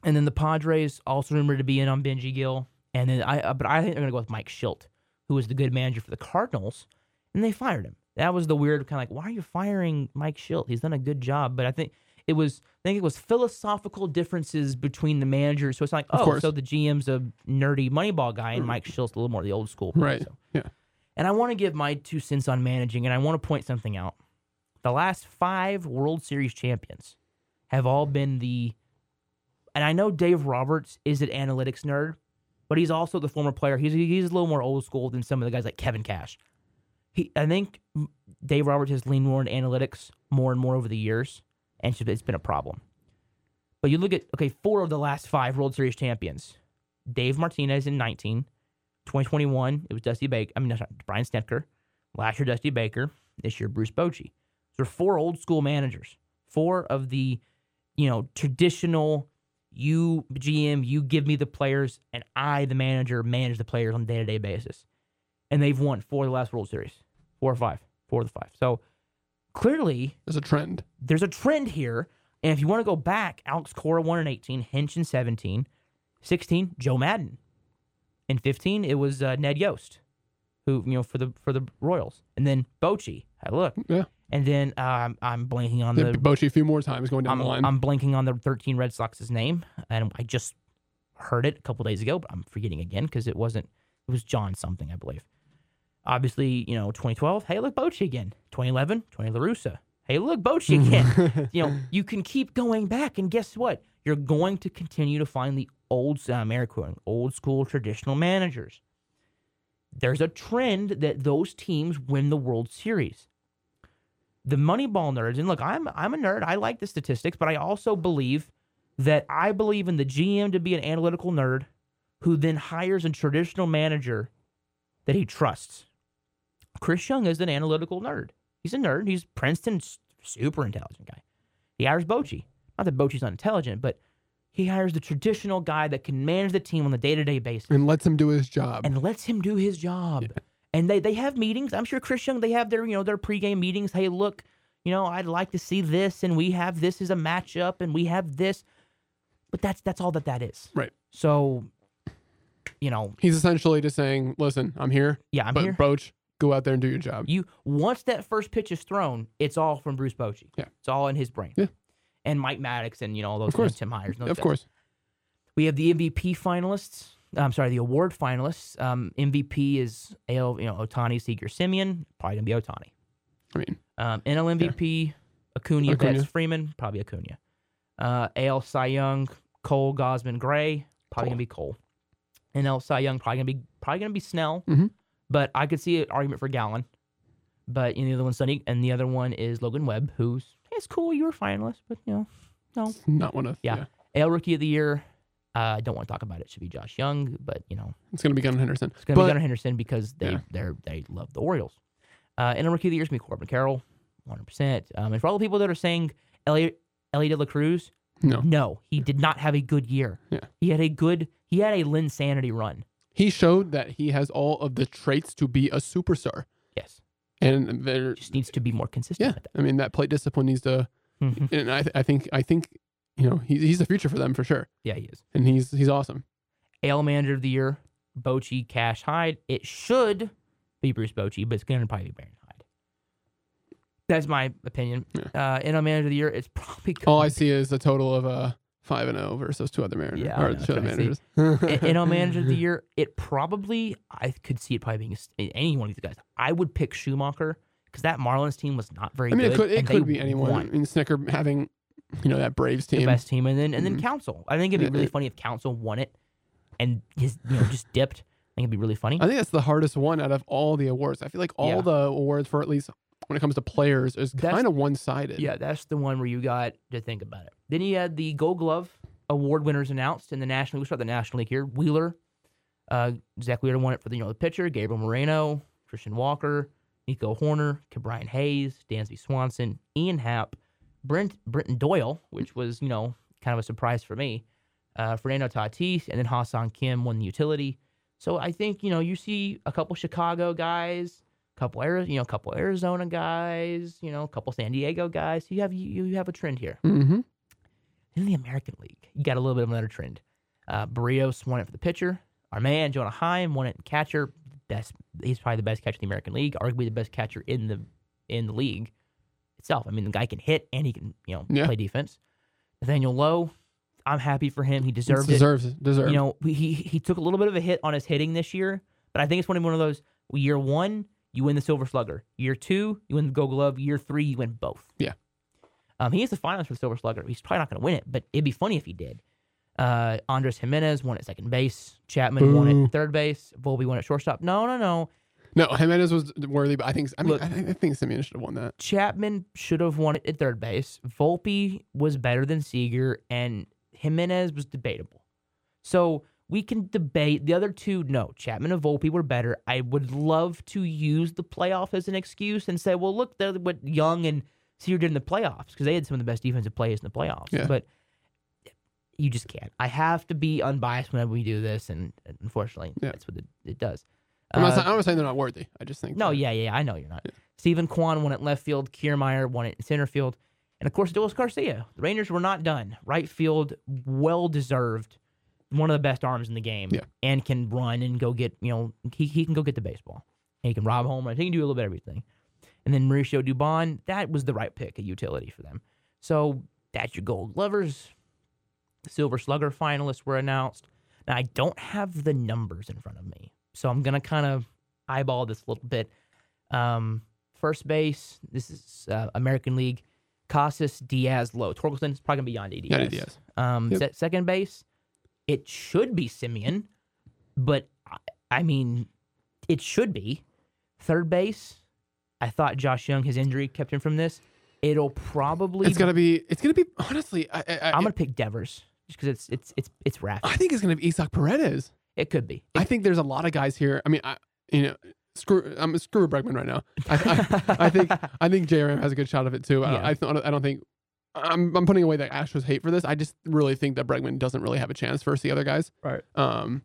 Speaker 1: and then the Padres also rumored to be in on Benji Gil, and then I, uh, but I think they're gonna go with Mike Shildt, who was the good manager for the Cardinals, and they fired him. That was the weird kind of like, why are you firing Mike Shildt? He's done a good job, but I think it was, I think it was philosophical differences between the managers. So it's like, oh, so the GM's a nerdy Moneyball guy, and mm. Mike Shildt's a little more the old school. player,
Speaker 2: Right.
Speaker 1: so.
Speaker 2: Yeah.
Speaker 1: And I want to give my two cents on managing, and I want to point something out. The last five World Series champions have all been the, and I know Dave Roberts is an analytics nerd, but he's also the former player. He's he's a little more old school than some of the guys like Kevin Cash. He, I think Dave Roberts has leaned more into analytics more and more over the years, and it's been a problem. But you look at okay, four of the last five World Series champions: Dave Martinez in 19, 2021 it was Dusty Baker. I mean, Brian Snitker. Last year Dusty Baker. This year Bruce Bochy. So four old school managers. Four of the, you know, traditional. You GM, you give me the players, and I, the manager, manage the players on a day to day basis. And they've won four of the last World Series, four or five, four of the five. So clearly,
Speaker 2: There's a trend.
Speaker 1: there's a trend here. And if you want to go back, Alex Cora won in 18, Hinch in 17, 16, Joe Maddon. In 15, it was uh, Ned Yost, who you know for the for the Royals, and then Bochy. I look,
Speaker 2: Yeah.
Speaker 1: and then um, I'm blanking on
Speaker 2: The,
Speaker 1: the
Speaker 2: Bochy a few more times going down
Speaker 1: I'm,
Speaker 2: the line.
Speaker 1: I'm blanking on the 13 Red Sox's name, and I just heard it a couple days ago, but I'm forgetting again because it wasn't. It was John something, I believe. Obviously, you know, 2012. Hey, look, Bochy again. 2011, Tony La Russa. Hey, look, Bochy again. you know, you can keep going back, and guess what? You're going to continue to find the old, uh, American, old school traditional managers. There's a trend that those teams win the World Series the Moneyball nerds, and look, I'm I'm a nerd. I like the statistics, but I also believe that I believe in the GM to be an analytical nerd who then hires a traditional manager that he trusts. Chris Young is an analytical nerd. He's a nerd. He's Princeton's super intelligent guy. He hires Bochy. Not that Bochy's not intelligent, but he hires the traditional guy that can manage the team on the day to day basis
Speaker 2: and lets him do his job.
Speaker 1: and lets him do his job. And they, they have meetings. I'm sure Chris Young, they have their, you know, their pregame meetings. Hey, look, you know, I'd like to see this, and we have this as a matchup, and we have this. but that's that's all that that is.
Speaker 2: Right.
Speaker 1: So, you know,
Speaker 2: He's essentially just saying, "Listen, I'm here,
Speaker 1: yeah, I'm
Speaker 2: but
Speaker 1: here.
Speaker 2: Boach, go out there and do your job."
Speaker 1: You once that first pitch is thrown, it's all from Bruce Bochy.
Speaker 2: Yeah.
Speaker 1: it's all in his brain.
Speaker 2: Yeah.
Speaker 1: and Mike Maddux and you know all those
Speaker 2: Of course.
Speaker 1: guys, Tim Hyers.
Speaker 2: of
Speaker 1: guys.
Speaker 2: course.
Speaker 1: we have the MVP finalists. I'm sorry, the award finalists. Um, MVP is AL, you know, Ohtani, Seager, Semien. Probably gonna be Ohtani.
Speaker 2: I mean,
Speaker 1: Um, NL MVP, Acuna,
Speaker 2: Acuna.
Speaker 1: Betts, Freeman. Probably Acuna. Uh, AL Cy Young, Cole, Gausman, Gray. Probably
Speaker 2: Cole.
Speaker 1: gonna be Cole. NL Cy Young probably gonna be probably gonna be Snell.
Speaker 2: Mhm.
Speaker 1: But I could see an argument for Gallen. But you know, the other one's Sunny, and the other one is Logan Webb, who's it's cool. You were finalist, but you know, no.
Speaker 2: not one of
Speaker 1: Yeah. AL Rookie of the Year. uh, I don't want to talk about it. it. Should be Josh Jung, but you know,
Speaker 2: It's gonna be Gunnar Henderson.
Speaker 1: it's gonna be Gunnar Henderson because they
Speaker 2: Yeah.
Speaker 1: they're they love the Orioles. Uh, and a rookie of the year is gonna be Corbin Carroll, 100. percent um, And for all the people that are saying Elliot Elliot De La Cruz,
Speaker 2: No,
Speaker 1: no, he did not have a good year.
Speaker 2: Yeah.
Speaker 1: he had a good he had a Lynn Sanity run.
Speaker 2: He showed that he has all of the traits to be a superstar,
Speaker 1: Yes,
Speaker 2: and there.
Speaker 1: just needs to be more consistent
Speaker 2: Yeah, I mean that plate discipline needs to.
Speaker 1: Mhm.
Speaker 2: and I, I think, I think, you know, he's he's the future for them for sure,
Speaker 1: Yeah, he is.
Speaker 2: and he's he's awesome.
Speaker 1: AL Manager of the Year, Bochy, Cash, Hyde. It should be Bruce Bochy, but it's going to probably be Baron Hyde. That's my opinion. Uh, NL Manager of the Year, it's probably
Speaker 2: All I see is a total of uh five and zero versus two other managers.
Speaker 1: Yeah,
Speaker 2: or
Speaker 1: know,
Speaker 2: two other
Speaker 1: that's what I
Speaker 2: managers.
Speaker 1: A- NL Manager of the Year, it probably I could see it probably being any one of these guys. I would pick Schumaker because that Marlins team was not very
Speaker 2: I mean,
Speaker 1: good.
Speaker 2: it could it could be anyone. I mean, Snitker having, you know, that Braves
Speaker 1: the
Speaker 2: team.
Speaker 1: best team, and then and then
Speaker 2: Mhm.
Speaker 1: Counsell. I think it'd be really
Speaker 2: yeah.
Speaker 1: funny if Counsell won it and his you know just dipped. I think it'd be really funny.
Speaker 2: I think that's the hardest one out of all the awards. I feel like all
Speaker 1: Yeah.
Speaker 2: the awards for at least when it comes to players is kind of one sided.
Speaker 1: Yeah, that's the one where you got to think about it. Then you had the Gold Glove award winners announced in the National. We start the National League here. Wheeler, uh, Zack Wheeler won it for the you know the pitcher. Gabriel Moreno, Christian Walker, Nico Hoerner, Brian Hayes, Dansby Swanson, Ian Happ, Brent Brenton Doyle, which was you know kind of a surprise for me. Uh, Fernando Tatis, and then Ha-Seong Kim won the utility. So I think you know you see a couple Chicago guys, couple Ari- you know, a couple Arizona guys, you know, a couple San Diego guys. You have you, you have a trend here.
Speaker 2: Mm-hmm.
Speaker 1: In the American League, you got a little bit of another trend. Uh, Berrios won it for the pitcher. Our man Jonah Heim won it catcher. Best, he's probably the best catcher in the American League. Arguably the best catcher in the in the league itself. I mean, the guy can hit and he can you know
Speaker 2: Yeah.
Speaker 1: play defense. Nathaniel Lowe, I'm happy for him. He deserved it.
Speaker 2: Deserves it. Deserves.
Speaker 1: You know, he he took a little bit of a hit on his hitting this year, but I think it's one of one of those. Year one, you win the Silver Slugger. Year two, you win the Gold Glove. Year three, you win both.
Speaker 2: Yeah.
Speaker 1: Um, he is the finalist for the Silver Slugger. He's probably not going to win it, but it'd be funny if he did. Uh, Andres Gimenez won at second base. Chapman won at third base. Volpe won at shortstop. No, no, no.
Speaker 2: no, Gimenez was worthy, but I think I mean
Speaker 1: Look-
Speaker 2: I, think- I think Semien should have won that.
Speaker 1: Chapman should have won it at third base. Volpe was better than Seager, and Gimenez was debatable. So we can debate the other two. No, Chapman and Volpe were better. I would love to use the playoff as an excuse and say, well, look, they're what Jung and Seager did in the playoffs because they had some of the best defensive plays in the playoffs.
Speaker 2: Yeah.
Speaker 1: But you just can't. I have to be unbiased whenever we do this, and unfortunately,
Speaker 2: Yeah.
Speaker 1: that's what it, it does.
Speaker 2: I'm, not,
Speaker 1: Uh,
Speaker 2: saying- I'm not saying they're not worthy. I just think
Speaker 1: no, yeah, yeah, I know you're not. Steven Kwan won at left field. Kiermaier won it in center field. And of course, Adolis Garcia. The Rangers were not done. Right field, well deserved. One of the best arms in the game.
Speaker 2: Yeah.
Speaker 1: And can run and go get, you know, he, he can go get the baseball. And he can rob home runs. He can do a little bit of everything. And then Mauricio Dubon, that was the right pick, a utility for them. So that's your gold lovers. The Silver Slugger finalists were announced. Now, I don't have the numbers in front of me. So I'm going to kind of eyeball this a little bit. Um, first base, this is uh, American League. Casas, Diaz, Lowe. Torkelson is probably going to be Yandy Diaz.
Speaker 2: Yandy Diaz.
Speaker 1: Um,
Speaker 2: Yep.
Speaker 1: se- second base, it should be Semien, but I, I mean, it should be. Third base, I thought Josh Jung, his injury kept him from this. It'll probably.
Speaker 2: It's gonna be. It's gonna be. Honestly, I I,
Speaker 1: I'm gonna pick Devers just because it's it's it's it's rapid.
Speaker 2: I think it's gonna be Isaac Paredes.
Speaker 1: It could be.
Speaker 2: I think there's a lot of guys here. I mean, I you know, screw. I'm a screw Bregman right now. I, I, I think I think JRM has a good shot of it too. I,
Speaker 1: Yeah.
Speaker 2: I, I don't think. I'm, I'm putting away the Astros hate for this. I just really think that Bregman doesn't really have a chance versus the other guys.
Speaker 1: Right.
Speaker 2: Um,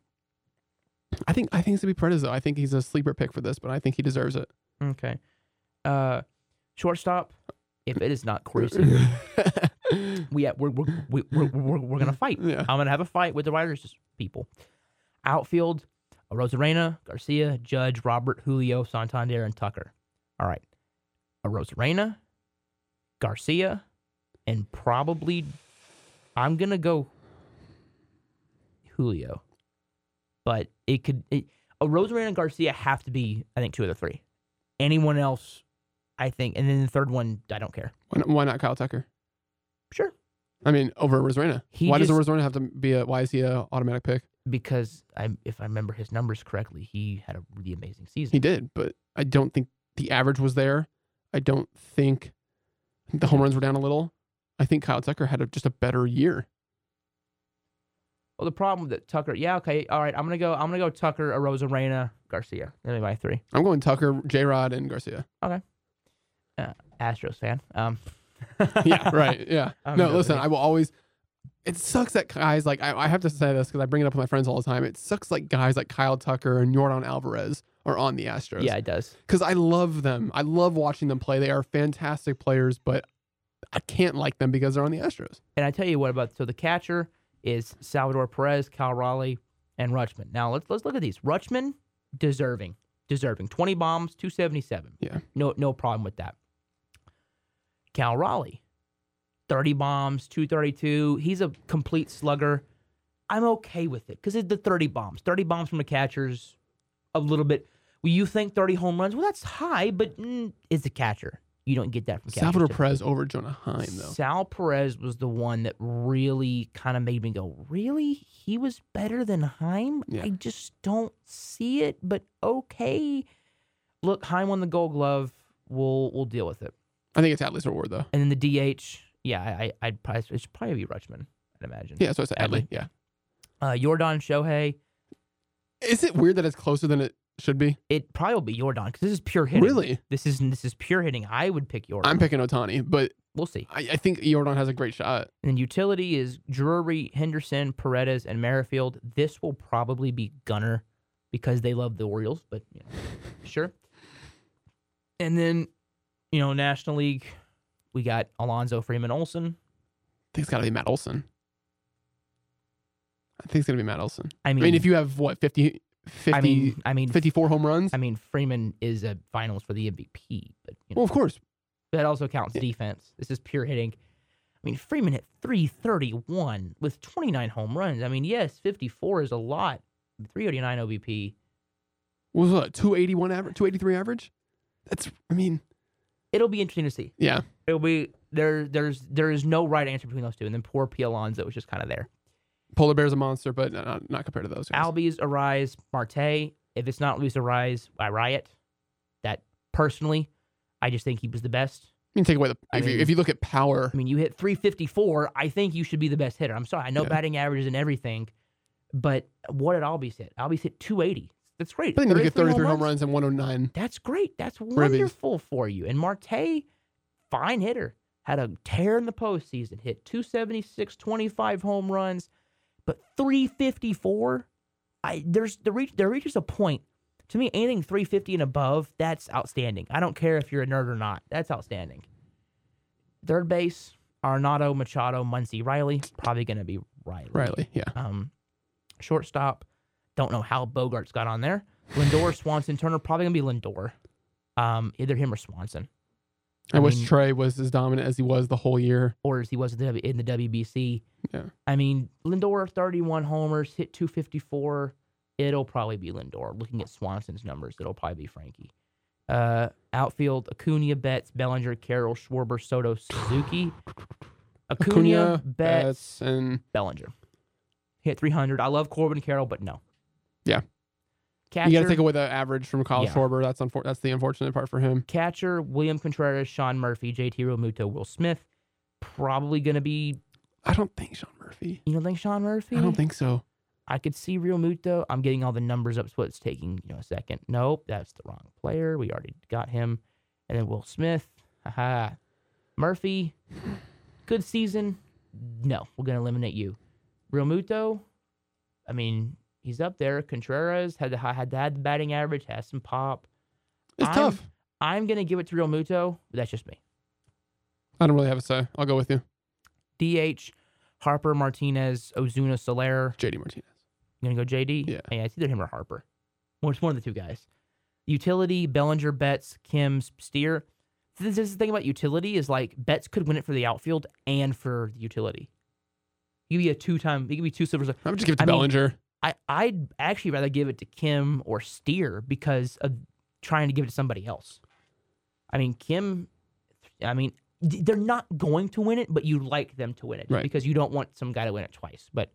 Speaker 2: I think I think it's gonna be Paredes though. I think he's a sleeper pick for this, but I think he deserves it.
Speaker 1: Okay. Uh, shortstop. If it is not Seager, we we're we're we, we're, we're, we're gonna fight.
Speaker 2: Yeah.
Speaker 1: I'm gonna have a fight with the writers just people. Outfield, Arozarena, Garcia, Judge, Robert, Julio, Santander, and Tucker. All right, Arozarena, Garcia, and probably I'm gonna go Julio, but it could it, Arozarena and Garcia have to be I think two of the three. Anyone else, I think, and then the third one I don't care.
Speaker 2: Why not, why not Kyle Tucker?
Speaker 1: Sure,
Speaker 2: I mean, over
Speaker 1: Arozarena.
Speaker 2: Why does
Speaker 1: just-
Speaker 2: Arozarena have to be a? Why is he a automatic pick?
Speaker 1: because I if I remember his numbers correctly, he had a really amazing season.
Speaker 2: He did, but I don't think the average was there. I don't think the home runs were down a little. I think Kyle Tucker had a, just a better year.
Speaker 1: Well, the problem with that Tucker, yeah, okay, all right, I'm gonna go. I'm gonna go Tucker, Arozarena, Garcia. That'd be my three.
Speaker 2: I'm going Tucker, J Rod, and Garcia. Okay.
Speaker 1: Astros fan. Um,
Speaker 2: Yeah, right. Yeah.
Speaker 1: I'm
Speaker 2: no, listen, I will always. It sucks that guys like I, I have to say this because I bring it up with my friends all the time. It sucks like guys like Kyle Tucker and Yordan Alvarez are on the Astros.
Speaker 1: Yeah, it does.
Speaker 2: because I love them. I love watching them play. They are fantastic players, but I can't like them because they're on the Astros.
Speaker 1: And I tell you what about so the catcher is Salvador Perez, Cal Raleigh, and Rutschman. Now let's let's look at these. Rutschman, deserving, deserving. Twenty bombs, two seventy seven.
Speaker 2: Yeah.
Speaker 1: No no problem with that. Cal Raleigh, thirty bombs, two thirty two. He's a complete slugger. I'm okay with it because it's the thirty bombs. Thirty bombs from the catchers, a little bit. Well, you think thirty home runs? Well, that's high, but mm, it's a catcher. You don't get that from.
Speaker 2: Salvador
Speaker 1: typically.
Speaker 2: Perez over Jonah Heim though.
Speaker 1: Sal Perez was the one that really kind of made me go, really? He was better than Heim?
Speaker 2: Yeah.
Speaker 1: I just don't see it, but okay. Look, Heim won the gold glove. We'll we'll deal with it.
Speaker 2: I think it's Adley's reward though.
Speaker 1: And then the DH, yeah, I, I'd probably, it should probably be Rutschman, I'd imagine.
Speaker 2: Yeah, so it's. Adley. Yeah.
Speaker 1: Uh, Yordan Shohei,
Speaker 2: Is it weird that it's closer than it should be?
Speaker 1: it probably will be Yordan because this is pure hitting.
Speaker 2: Really?
Speaker 1: This is this is pure hitting. I would pick Yordan.
Speaker 2: I'm picking Ohtani, but
Speaker 1: we'll see.
Speaker 2: I, I think Yordan has a great shot.
Speaker 1: And then utility is Drury, Henderson, Paredes, and Merrifield. This will probably be Gunnar because they love the Orioles, but you know, sure. And then, you know, National League, we got Alonso Freeman Olson.
Speaker 2: I think it's got to be Matt Olson. I think it's going to be Matt Olson.
Speaker 1: I
Speaker 2: I
Speaker 1: mean,
Speaker 2: mean, if you have what 50, 50
Speaker 1: I mean, I mean,
Speaker 2: 54 home runs?
Speaker 1: I mean, Freeman is a finalist for the MVP, but you know,
Speaker 2: well, of course.
Speaker 1: that also counts
Speaker 2: Yeah.
Speaker 1: defense. This is pure hitting. I mean, Freeman hit 331 with 29 home runs. I mean, yes, 54 is a lot. 389 OBP.
Speaker 2: Was what 281 average, 283 average? That's I mean,
Speaker 1: It'll be interesting to see.
Speaker 2: yeah.
Speaker 1: It'll be there. There's there is no right answer between those two, and then poor P. Alonso was just kind of there.
Speaker 2: Polar Bear's a monster, but not, not compared to those guys.
Speaker 1: Albies, Arraez, Marte. If it's not Luis Arraez, I riot. That personally, I just think he was the best.
Speaker 2: I mean, take away the
Speaker 1: I
Speaker 2: if, you, if you look at power,
Speaker 1: I mean, you hit 354. I think you should be the best hitter. I'm sorry. I know
Speaker 2: Yeah.
Speaker 1: batting averages and everything, but what did Albies hit? Albies hit 280. That's great.
Speaker 2: but then you at
Speaker 1: 33
Speaker 2: 33 home runs and 109.
Speaker 1: That's great. That's
Speaker 2: Ribbies.
Speaker 1: wonderful for you. And Marte, fine hitter, had a tear in the postseason, hit 276, 25 home runs, but 354. I there's the reach there reaches a point. To me, anything 350 and above, that's outstanding. I don't care if you're a nerd or not. That's outstanding. Third base, Arenado, Machado, Muncy, Riley. Probably going to be Riley.
Speaker 2: Riley, yeah.
Speaker 1: Um, shortstop, don't know how Bogaerts got on there. Lindor, Swanson, Turner, probably gonna be Lindor. Um, either him or Swanson,
Speaker 2: I,
Speaker 1: I
Speaker 2: wish
Speaker 1: mean-
Speaker 2: Trey was as dominant as he was the whole year.
Speaker 1: or as he was in the WBC.
Speaker 2: Yeah.
Speaker 1: I mean, Lindor, 31 homers, hit 254. It'll probably be Lindor. Looking at Swanson's numbers, it'll probably be Frankie. Uh, outfield: Acuna, Betts, Bellinger, Carroll, Schwarber, Soto, Suzuki. Acuna,
Speaker 2: Acuna,
Speaker 1: Betts,
Speaker 2: Betts, and
Speaker 1: Bellinger. Hit 300. I love Corbin Carroll, but no.
Speaker 2: Yeah.
Speaker 1: Catcher,
Speaker 2: you got to take away the average from Kyle
Speaker 1: Yeah.
Speaker 2: Schwarber. That's unfor- that's the unfortunate part for him.
Speaker 1: catcher, William Contreras, Sean Murphy, JT Realmuto, Will Smith. Probably going to be,
Speaker 2: I don't think Sean Murphy.
Speaker 1: you don't think Sean Murphy?
Speaker 2: I don't think so.
Speaker 1: I could see Realmuto. I'm getting all the numbers up, so it's taking you know a second. Nope, that's the wrong player. We already got him. And then Will Smith. Haha. Murphy. Good season. No, we're gonna eliminate you. Realmuto. I mean, he's up there. Contreras had the had the, had the batting average, has some pop.
Speaker 2: It's
Speaker 1: I'm-
Speaker 2: tough.
Speaker 1: I'm gonna give it to Realmuto, but that's just me.
Speaker 2: I don't really have a say. I'll go with you.
Speaker 1: DH, Harper, Martinez, Ozuna, Soler.
Speaker 2: JD Martinez.
Speaker 1: You gonna go JD?
Speaker 2: Yeah.
Speaker 1: yeah, it's either him or Harper. Well, it's one of the two guys. Utility, Bellinger, Betts, Kim, Steer. This is the thing about utility is like Betts could win it for the outfield and for the utility. He could be a two-time. He could be two silvers.
Speaker 2: I would just give it to
Speaker 1: I mean-
Speaker 2: Bellinger.
Speaker 1: I I'd actually rather give it to Kim or Steer because of trying to give it to somebody else. I mean, Kim. I mean, they're not going to win it, but you like them to win it
Speaker 2: Right.
Speaker 1: because you don't want some guy to win it twice. But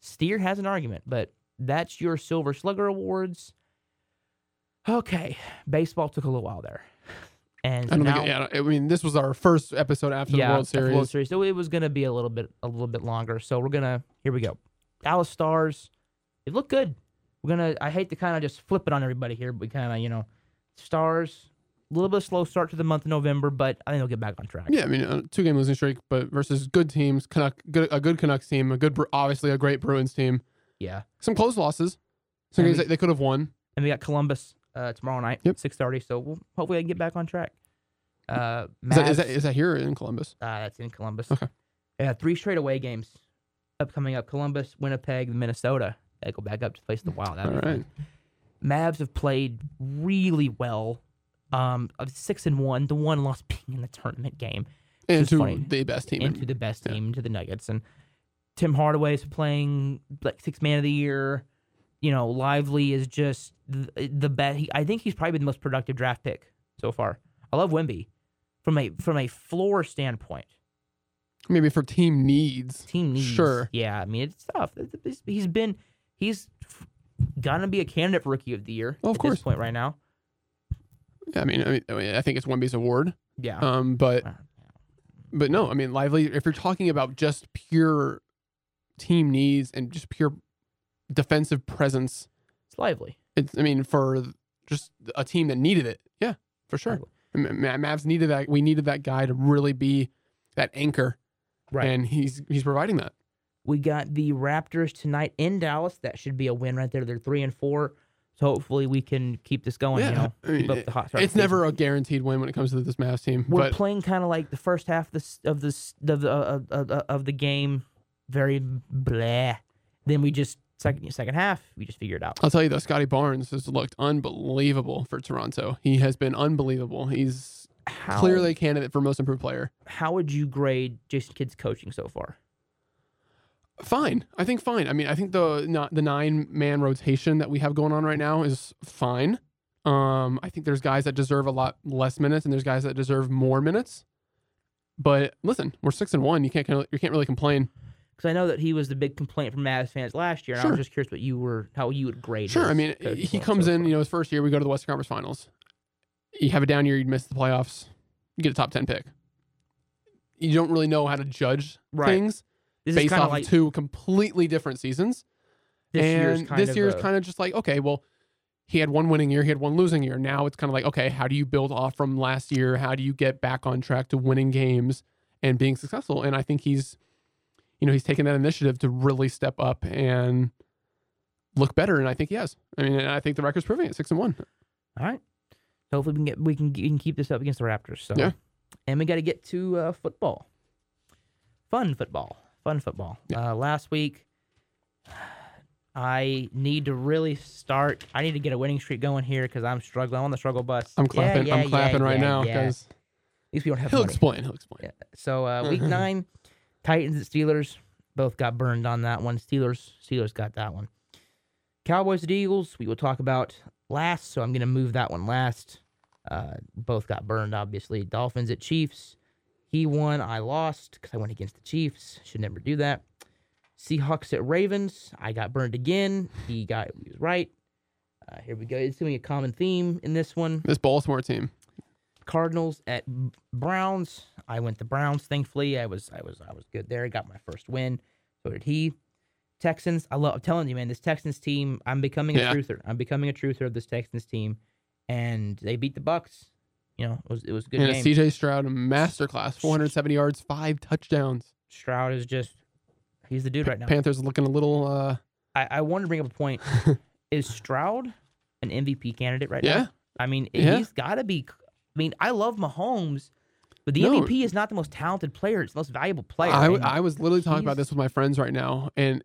Speaker 1: Steer has an argument, but that's your Silver Slugger awards. Okay, baseball took a little while there, and
Speaker 2: I
Speaker 1: now.
Speaker 2: Yeah, I mean, this was our first episode after
Speaker 1: yeah,
Speaker 2: the World Series.
Speaker 1: the World Series. So it was gonna be a little bit a little bit longer. So we're gonna here we go. Dallas Stars, they look good. We're gonna. I hate to kind of just flip it on everybody here, but we kind of you know, Stars a little bit slow start to the month of November, but I think they'll get back on track.
Speaker 2: Yeah, I mean, a two game losing streak, but versus good teams, Canuck, good, a good Canucks team, a good, obviously a great Bruins team.
Speaker 1: Yeah.
Speaker 2: Some close losses. Some games
Speaker 1: we-
Speaker 2: they could have won.
Speaker 1: And we got Columbus uh, tomorrow night,
Speaker 2: Yep.
Speaker 1: six thirty. So we'll, hopefully I can get back on track. Uh,
Speaker 2: Is that, is that that here in Columbus?
Speaker 1: Uh, that's in Columbus.
Speaker 2: Okay.
Speaker 1: Yeah, three straight away games upcoming up: Columbus, Winnipeg, Minnesota. Go back up to face the Wild. That'd
Speaker 2: All
Speaker 1: be fun. Mavs have played really well. Um, of six and one, the one loss being in the tournament game
Speaker 2: And
Speaker 1: It's
Speaker 2: to
Speaker 1: funny.
Speaker 2: the best team.
Speaker 1: into
Speaker 2: in-
Speaker 1: the best
Speaker 2: yeah.
Speaker 1: team, into the Nuggets, and Tim Hardaway is playing like six man of the year. You know, Lively is just the, the best. He, I think he's probably been the most productive draft pick so far. I love Wemby from a from a floor standpoint.
Speaker 2: Maybe for team needs.
Speaker 1: team needs.
Speaker 2: Sure.
Speaker 1: Yeah, I mean it's tough. He's been he's gonna be a candidate for rookie of the year.
Speaker 2: Well, of
Speaker 1: at
Speaker 2: course.
Speaker 1: this point right now.
Speaker 2: Yeah, I mean, I mean, I think it's one base award.
Speaker 1: Yeah.
Speaker 2: Um, but
Speaker 1: Uh,
Speaker 2: but no, I mean, lively. If you're talking about just pure team needs and just pure defensive presence,
Speaker 1: it's lively.
Speaker 2: it's. I mean, for just a team that needed it, yeah, for sure. Mavs needed that. We needed that guy to really be that anchor,
Speaker 1: Right.
Speaker 2: and he's he's providing that.
Speaker 1: We got the Raptors tonight in Dallas. That should be a win right there. They're three and four. So hopefully we can keep this going.
Speaker 2: Yeah,
Speaker 1: You know,
Speaker 2: I mean,
Speaker 1: keep up the hot start.
Speaker 2: It's never a guaranteed win when it comes to this Mavs team,
Speaker 1: We're
Speaker 2: but
Speaker 1: playing kind of like the first half of this of this of the of, of, of the game, very blah. Then we just second second half we just figure it out.
Speaker 2: I'll tell you though, Scottie Barnes has looked unbelievable for Toronto. He has been unbelievable. He's
Speaker 1: How,
Speaker 2: clearly a candidate for most improved player.
Speaker 1: how would you grade Jason Kidd's coaching so far?
Speaker 2: Fine. I think fine. I mean, I think the not the nine man rotation that we have going on right now is fine. Um, I think there's guys that deserve a lot less minutes, and there's guys that deserve more minutes. But listen, we're six and one. You can't you can't really complain.
Speaker 1: Because I know that he was the big complaint from Mavs fans last year, and I
Speaker 2: Sure.
Speaker 1: was just curious what you were, how you would grade.
Speaker 2: Him.
Speaker 1: Sure.
Speaker 2: I mean, he
Speaker 1: so
Speaker 2: comes in.
Speaker 1: far.
Speaker 2: You know, his first year we go to the Western Conference Finals. You have a down year, you miss the playoffs. You get a top ten pick. You don't really know how to judge
Speaker 1: Right.
Speaker 2: things
Speaker 1: this
Speaker 2: based off
Speaker 1: of like
Speaker 2: two completely different seasons.
Speaker 1: this
Speaker 2: and
Speaker 1: year's kind
Speaker 2: this
Speaker 1: of
Speaker 2: year's
Speaker 1: a-
Speaker 2: kind of just like okay well he had one winning year he had one losing year now it's kind of like okay how do you build off from last year how do you get back on track to winning games and being successful and i think he's you know he's taken that initiative to really step up and look better and i think he has i mean and i think the record's proving it six and one
Speaker 1: All right. Hopefully we can get we can, we can keep this up against the Raptors. So
Speaker 2: Yeah.
Speaker 1: and we got to get to uh, football. Fun football. Fun football. Uh, last week, I need to really start. I need to get a winning streak going here because I'm struggling. I'm on the struggle bus.
Speaker 2: i'm clapping
Speaker 1: yeah,
Speaker 2: i'm clapping
Speaker 1: yeah,
Speaker 2: right
Speaker 1: yeah,
Speaker 2: now
Speaker 1: yeah. At
Speaker 2: because
Speaker 1: least we don't have
Speaker 2: he'll
Speaker 1: money.
Speaker 2: explain he'll explain
Speaker 1: Yeah. So uh, week nine, Titans and Steelers both got burned on that one. Steelers Steelers got that one. Cowboys and Eagles we will talk about last, so I'm going to move that one last. Uh, both got burned, obviously. Dolphins at Chiefs. He won. I lost because I went against the Chiefs. Should never do that. Seahawks at Ravens. I got burned again. He got he was right. Uh, here we go. It's going to be a common theme in this one.
Speaker 2: this baltimore team
Speaker 1: Cardinals at Browns. I went the Browns. Thankfully, I was I was I was good there. I got my first win. So did he. Texans. I love. I'm telling you, man. This Texans team. I'm becoming a
Speaker 2: Yeah.
Speaker 1: truther. I'm becoming a truther of this Texans team, and they beat the Bucks. You know, it was it was good
Speaker 2: and a
Speaker 1: game.
Speaker 2: cj stroud masterclass 470 yards five touchdowns
Speaker 1: Stroud is just he's the dude right now.
Speaker 2: panthers looking a little uh
Speaker 1: I, I wanted to bring up a point. is Stroud an MVP candidate right
Speaker 2: yeah
Speaker 1: now? I mean,
Speaker 2: Yeah.
Speaker 1: he's got to be. I mean, I love Mahomes, But the
Speaker 2: No.
Speaker 1: MVP is not the most talented player; it's the most valuable player.
Speaker 2: I,
Speaker 1: and
Speaker 2: I was literally talking about this with my friends right now, and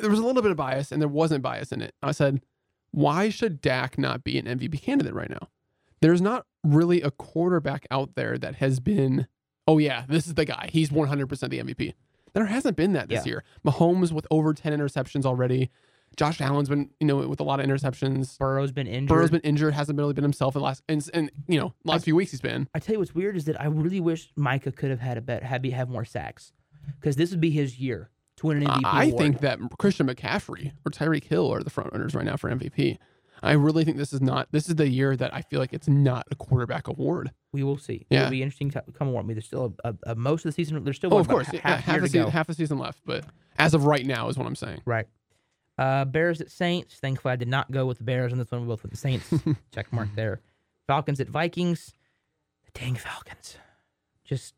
Speaker 2: there was a little bit of bias, and there wasn't bias in it. I said, why should Dak not be an MVP candidate right now? There's not really a quarterback out there that has been, oh yeah, this is the guy. He's 100% the MVP. There hasn't been that this
Speaker 1: Yeah.
Speaker 2: year. Mahomes with over 10 interceptions already. Josh Allen's been, you know, with a lot of interceptions.
Speaker 1: Burrow's been injured.
Speaker 2: Burrow's been injured, hasn't really been himself in the last, and, and you know, last few weeks he's been.
Speaker 1: I tell you what's weird is that I really wish Micah could have had a bet, had be have more sacks, because this would be his year to win an MVP.
Speaker 2: I
Speaker 1: award.
Speaker 2: think that Christian McCaffrey or Tyreek Hill are the front runners right now for MVP. I really think this is not. This is the year that I feel like it's not a quarterback award.
Speaker 1: we will see.
Speaker 2: Yeah.
Speaker 1: It'll be interesting to come on. Mean, there's still a, a, a most of the season. There's still
Speaker 2: Oh, of course,
Speaker 1: ha-
Speaker 2: yeah,
Speaker 1: half,
Speaker 2: half, the season, half the season left, but as of right now is what I'm saying.
Speaker 1: Right. Uh, Bears at Saints. Thankfully, I did not go with the Bears on this one. We both went the Saints. Check mark there. Falcons at Vikings. The dang Falcons. Just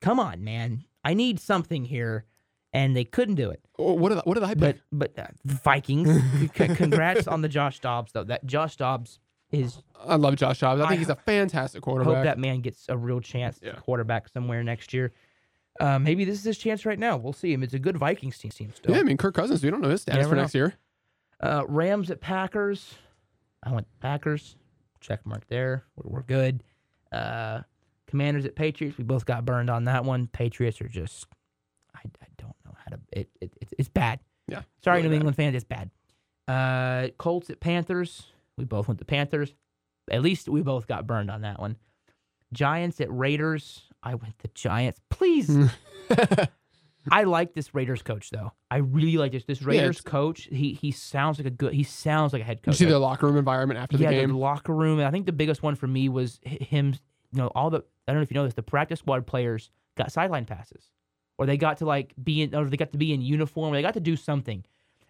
Speaker 1: come on, man. I need something here, and they couldn't do it.
Speaker 2: What did I, what did I pick?
Speaker 1: But but uh, Vikings. congrats on the Josh Dobbs though. That Josh Dobbs is.
Speaker 2: I love Josh Dobbs. I think
Speaker 1: I
Speaker 2: he's a fantastic quarterback.
Speaker 1: I hope that man gets a real chance
Speaker 2: Yeah.
Speaker 1: to quarterback somewhere next year. Uh, maybe this is his chance right now. We'll see him. It's a good Vikings team, team still.
Speaker 2: yeah, I mean Kirk Cousins. We don't know his status for
Speaker 1: know.
Speaker 2: next year.
Speaker 1: Uh, Rams at Packers. I went Packers. Check mark there. We're, we're good. Uh, Commanders at Patriots. We both got burned on that one. Patriots are just. I, I don't know how to. It, it, it it's bad.
Speaker 2: Yeah,
Speaker 1: Sorry,
Speaker 2: really
Speaker 1: New
Speaker 2: bad.
Speaker 1: England fans. It's bad. Uh, Colts at Panthers. We both went to Panthers. At least we both got burned on that one. Giants at Raiders. I went the Giants. Please. I like this Raiders coach though. I really like this. This Raiders
Speaker 2: it's-
Speaker 1: coach. He he sounds like a good. He sounds like a head
Speaker 2: Did you
Speaker 1: coach.
Speaker 2: see the locker room environment after
Speaker 1: yeah,
Speaker 2: the
Speaker 1: the locker room. I think the biggest one for me was him. You know, all the I don't know if you know this. The practice squad players got sideline passes, or they got to like be in, or they got to be in uniform. Or they got to do something.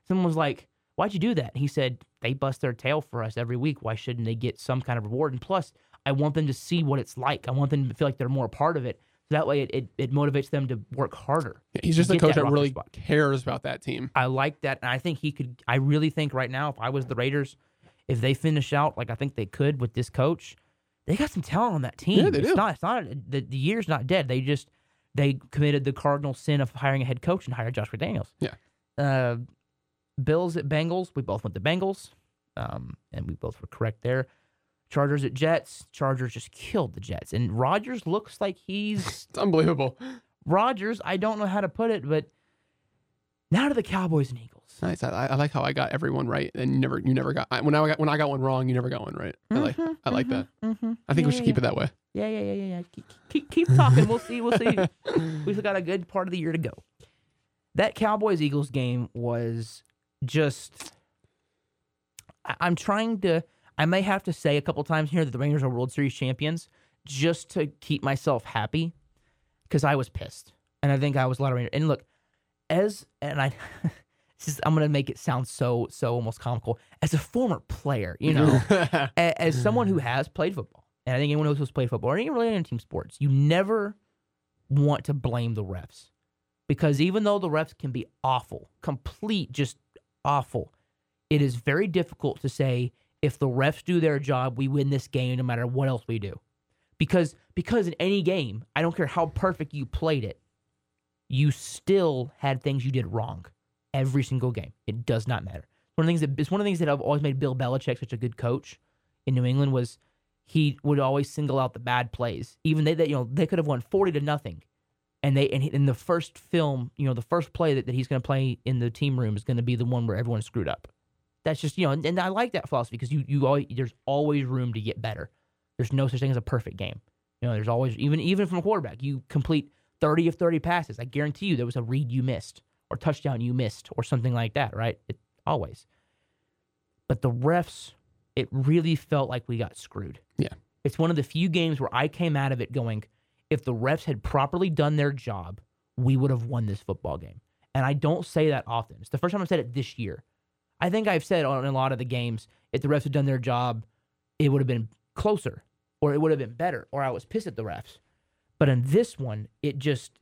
Speaker 1: Someone was like, "Why'd you do that?" And he said, "They bust their tail for us every week. Why shouldn't they get some kind of reward? And plus, I want them to see what it's like. I want them to feel like they're more a part of it. So that way, it, it, it motivates them to work harder."
Speaker 2: Yeah, he's just a coach
Speaker 1: that
Speaker 2: that really
Speaker 1: spot.
Speaker 2: cares about that team.
Speaker 1: I like that, and I think he could. I really think right now, if I was the Raiders, if they finish out like I think they could with this coach, they got some talent on that team.
Speaker 2: Yeah, they
Speaker 1: it's
Speaker 2: do.
Speaker 1: not. It's not. The, the year's not dead. They just they committed the cardinal sin of hiring a head coach and hired Josh McDaniels.
Speaker 2: Yeah.
Speaker 1: Uh, Bills at Bengals. We both went to Bengals, um, and we both were correct there. Chargers at Jets. Chargers just killed the Jets, and Rodgers looks like he's
Speaker 2: It's unbelievable.
Speaker 1: Rodgers. I don't know how to put it, but now to the Cowboys and Eagles.
Speaker 2: Nice. I, I like how I got everyone right, and you never you never got I, when I got when I got one wrong, you never got one right. I like I like that.
Speaker 1: Mm-hmm.
Speaker 2: I think we should
Speaker 1: yeah,
Speaker 2: keep it that way.
Speaker 1: Yeah, yeah, yeah, yeah, yeah. Keep, keep, keep talking. We'll see. We'll see. We've got a good part of the year to go. That Cowboys Eagles game was just. I, I'm trying to. I may have to say a couple times here that the Rangers are World Series champions just to keep myself happy because I was pissed. And I think I was a lot of Rangers. And look, as. And I. I'm going to make it sound so, so almost comical. As a former player, you know a- as someone who has played football, and I think anyone who's played football or any really in team sports, you never want to blame the refs because even though the refs can be awful, complete just awful, it is very difficult to say if the refs do their job, we win this game no matter what else we do. Because because in any game, I don't care how perfect you played it, you still had things you did wrong every single game. It does not matter. One of the things that it's one of the things that have always made Bill Belichick such a good coach in New England was he would always single out the bad plays. Even they, they you know they could have won forty to nothing, and they and in the first film, you know, the first play that, that he's going to play in the team room is going to be the one where everyone screwed up. That's just you know, and, and I like that philosophy because you you always there's always room to get better. There's no such thing as a perfect game. You know, there's always even even from a quarterback, you complete thirty of thirty passes. I guarantee you there was a read you missed or touchdown you missed or something like that. Right? It always. But the refs, it really felt like we got screwed.
Speaker 2: Yeah.
Speaker 1: It's one of the few games where I came out of it going, if the refs had properly done their job, we would have won this football game. And I don't say that often. It's the first time I've said it this year. I think I've said on a lot of the games, if the refs had done their job, it would have been closer or it would have been better or I was pissed at the refs. But in this one, it just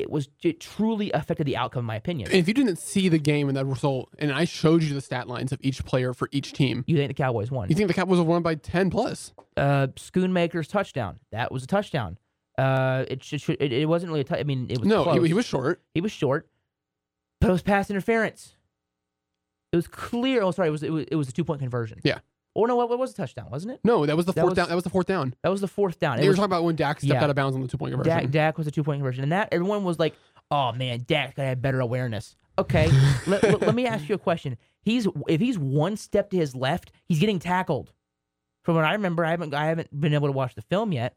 Speaker 1: it was it truly affected the outcome in my opinion.
Speaker 2: if you didn't see the game and that result, and I showed you the stat lines of each player for each team,
Speaker 1: You think the Cowboys won?
Speaker 2: you think the Cowboys won by ten plus?
Speaker 1: uh, Schoonmaker's touchdown. That was a touchdown. Uh, it should, it, it wasn't really a tou- I mean, it was
Speaker 2: No, he, he was short.
Speaker 1: He was short, but it was pass interference. It was clear. Oh, sorry, it was it was, it was a two point conversion.
Speaker 2: Yeah.
Speaker 1: Or no, what, what was a touchdown? Wasn't it?
Speaker 2: No, that was the
Speaker 1: That
Speaker 2: fourth
Speaker 1: was-
Speaker 2: down. That was the fourth down.
Speaker 1: That was the fourth down.
Speaker 2: You were
Speaker 1: was,
Speaker 2: talking about when Dak stepped
Speaker 1: Yeah.
Speaker 2: out of bounds on the two point conversion.
Speaker 1: Dak, Dak was a two point conversion, and that everyone was like, "Oh man, Dak got have better awareness." Okay, let, let- let me ask you a question. He's if he's one step to his left, he's getting tackled. From what I remember, I haven't I haven't been able to watch the film yet.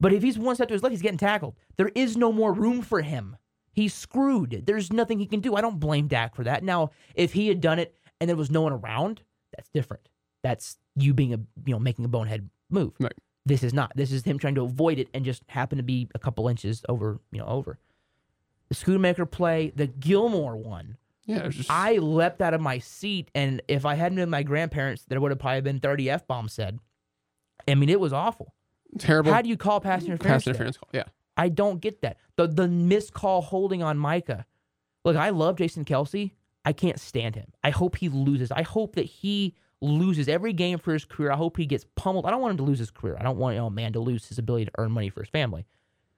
Speaker 1: But if he's one step to his left, he's getting tackled. There is no more room for him. He's screwed. There's nothing he can do. I don't blame Dak for that. Now, if he had done it and there was no one around, that's different. That's you being a you know making a bonehead move.
Speaker 2: Right.
Speaker 1: This is not. This is him trying to avoid it and just happen to be a couple inches over, you know, over. The Schoonmaker play, the Gilmore one.
Speaker 2: Yeah, just,
Speaker 1: I leapt out of my seat, and if I hadn't been my grandparents, there would have probably been 30 F bombs said. I mean, it was awful.
Speaker 2: terrible
Speaker 1: How do you call pass interference?
Speaker 2: pass interference call. Yeah,
Speaker 1: I don't get that. The the missed call holding on Micah. Look, I love Jason Kelce. I can't stand him. I hope he loses. I hope that he loses every game for his career. I hope he gets pummeled. I don't want him to lose his career. I don't want oh man to lose his ability to earn money for his family.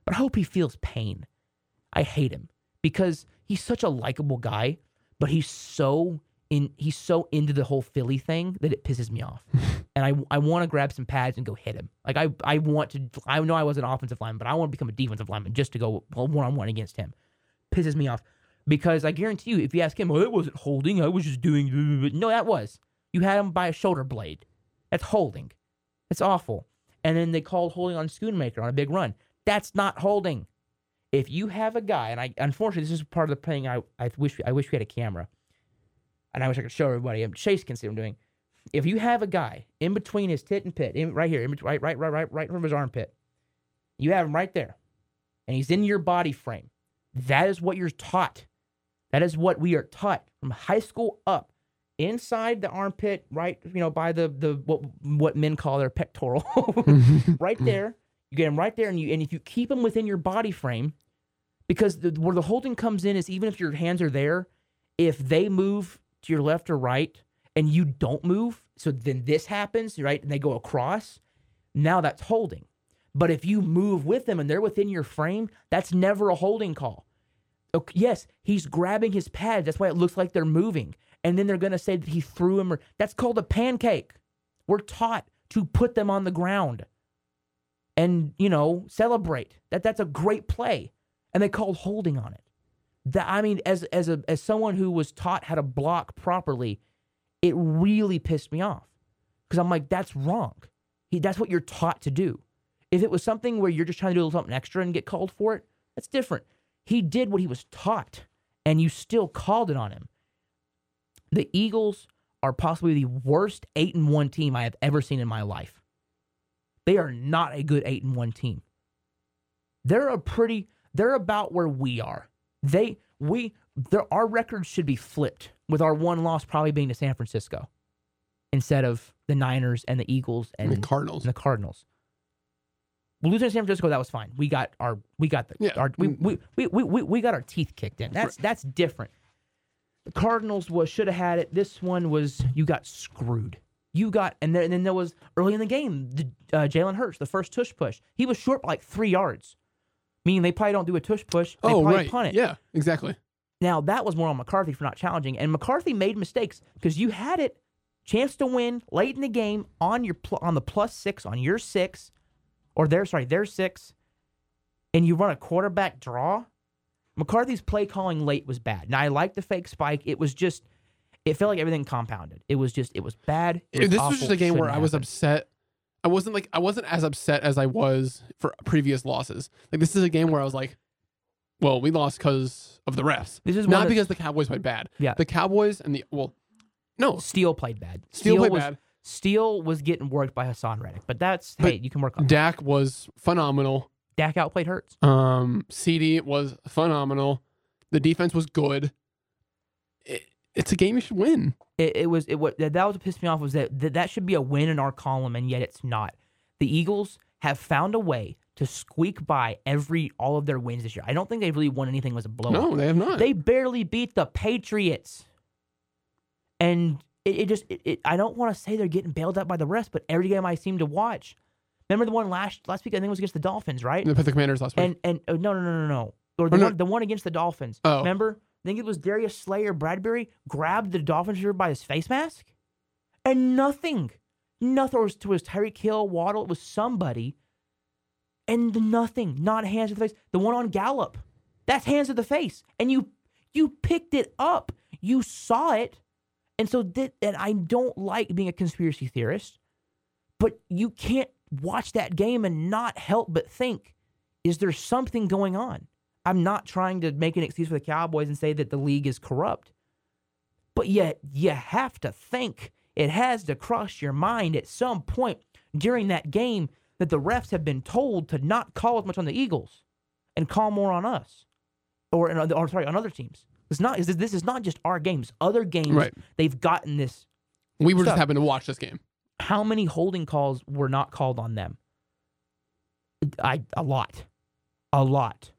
Speaker 1: But I hope he feels pain. I hate him because he's such a likable guy, but he's so in he's so into the whole Philly thing that it pisses me off. and I I want to grab some pads and go hit him. Like I I want to I know I was an offensive lineman, but I want to become a defensive lineman just to go one on one against him. Pisses me off because I guarantee you, if you ask him, oh, well, it wasn't holding. I was just doing. No, that was. You had him by a shoulder blade. That's holding. That's awful. And then they called holding on Schoonmaker on a big run. That's not holding. If you have a guy, and I unfortunately this is part of the thing I, I wish I wish we had a camera, and I wish I could show everybody. Chase can see what I'm doing. If you have a guy in between his tit and pit, in, right here, in right, right, right, right, right from his armpit, you have him right there, and he's in your body frame. That is what you're taught. That is what we are taught from high school up, inside the armpit, right, you know, by the the what what men call their pectoral, right there. You get him right there, and you and if you keep him within your body frame, because the, where the holding comes in is even if your hands are there, if they move to your left or right and you don't move, so then this happens, right? And they go across, now that's holding. But if you move with them and they're within your frame, that's never a holding call. Okay, yes, he's grabbing his pads. That's why it looks like they're moving. And then they're going to say that he threw him. Or, that's called a pancake. We're taught to put them on the ground and, you know, celebrate. That that's a great play. And they called holding on it. That I mean, as as a as someone who was taught how to block properly, it really pissed me off. Because I'm like, that's wrong. He that's what you're taught to do. If it was something where you're just trying to do something extra and get called for it, that's different. He did what he was taught, and you still called it on him. The Eagles are possibly the worst eight and one team I have ever seen in my life. They are not a good eight and one team. They're a pretty. They're about where we are. They we there our records should be flipped with our one loss probably being to San Francisco instead of the Niners and the Eagles and,
Speaker 2: the Cardinals.
Speaker 1: and the Cardinals. Losing to San Francisco, that was fine. We got our we got the
Speaker 2: Yeah.
Speaker 1: our, we, mm. we, we, we, we, we got our teeth kicked in. That's that's different. The Cardinals was should have had it. This one was you got screwed. You got and then, and then there was early in the game the uh, Jalen Hurts the first tush push. He was short by like three yards, meaning they probably don't do a tush push. They
Speaker 2: oh
Speaker 1: probably
Speaker 2: right,
Speaker 1: punt it.
Speaker 2: yeah, exactly.
Speaker 1: Now that was more on McCarthy for not challenging, and McCarthy made mistakes because you had it, chance to win late in the game on your pl- on the plus six on your six, or their sorry their six, and you run a quarterback draw. McCarthy's play calling late was bad. Now I like the fake spike. It was just, it felt like everything compounded. It was just, it was bad. It was
Speaker 2: this
Speaker 1: awful,
Speaker 2: was just a game where I was upset. I wasn't like I wasn't as upset as I was for previous losses. Like this is a game where I was like, well, we lost because of the refs,
Speaker 1: This is
Speaker 2: not because the Cowboys played bad.
Speaker 1: Yeah.
Speaker 2: the Cowboys and the well, no,
Speaker 1: Steele played bad.
Speaker 2: Steele played
Speaker 1: was,
Speaker 2: bad.
Speaker 1: Steele was getting worked by Haason Reddick, but that's
Speaker 2: But
Speaker 1: hey, you can work on. that.
Speaker 2: Dak was phenomenal.
Speaker 1: Dak outplayed Hurts.
Speaker 2: Um, CD was phenomenal. The defense was good. It, it's a game you should win.
Speaker 1: it, it was it what that, was what pissed me off was that, that that should be a win in our column and yet it's not. The Eagles have found a way to squeak by every all of their wins this year. I don't think they've really won anything was a blowout.
Speaker 2: No, they have not.
Speaker 1: They barely beat the Patriots. And it, it just it, it, I don't want to say they're getting bailed out by the rest, but every game I seem to watch, Remember the one last last week? I think it was against the Dolphins, right?
Speaker 2: The the Commanders last week.
Speaker 1: And and oh, no no no no no, or the oh,
Speaker 2: no.
Speaker 1: one the one against the Dolphins.
Speaker 2: Oh.
Speaker 1: Remember? I think it was Darius Slayer Bradbury grabbed the Dolphins receiver by his face mask, and nothing, nothing. It was, it was Tyreek Hill, Waddle. It was somebody, and nothing. Not hands to the face. The one on Gallup, that's hands to the face, and you you picked it up. You saw it, and so that and I don't like being a conspiracy theorist, but you can't watch that game and not help but think, is there something going on? I'm not trying to make an excuse for the Cowboys and say that the league is corrupt. But yet, you have to think it has to cross your mind at some point during that game that the refs have been told to not call as much on the Eagles and call more on us, or, or sorry, on other teams. It's not. This is not just our games. Other games,
Speaker 2: Right.
Speaker 1: they've gotten this.
Speaker 2: we were just
Speaker 1: stuff.
Speaker 2: happened to watch this game.
Speaker 1: How many holding calls were not called on them? I a lot, a lot.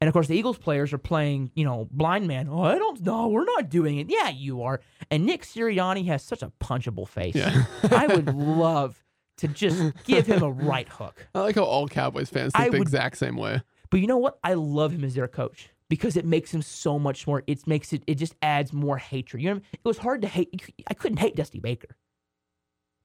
Speaker 1: And of course, the Eagles players are playing, you know, blind man. Oh, I don't know. We're not doing it. Yeah, you are. And Nick Sirianni has such a punchable face.
Speaker 2: Yeah.
Speaker 1: I would love to just give him a right hook.
Speaker 2: I like how all Cowboys fans
Speaker 1: I
Speaker 2: think the
Speaker 1: would-
Speaker 2: exact same way.
Speaker 1: But you know what? I love him as their coach because it makes him so much more. It makes it. It just adds more hatred. You know, I mean? it was hard to hate. I couldn't hate Dusty Baker,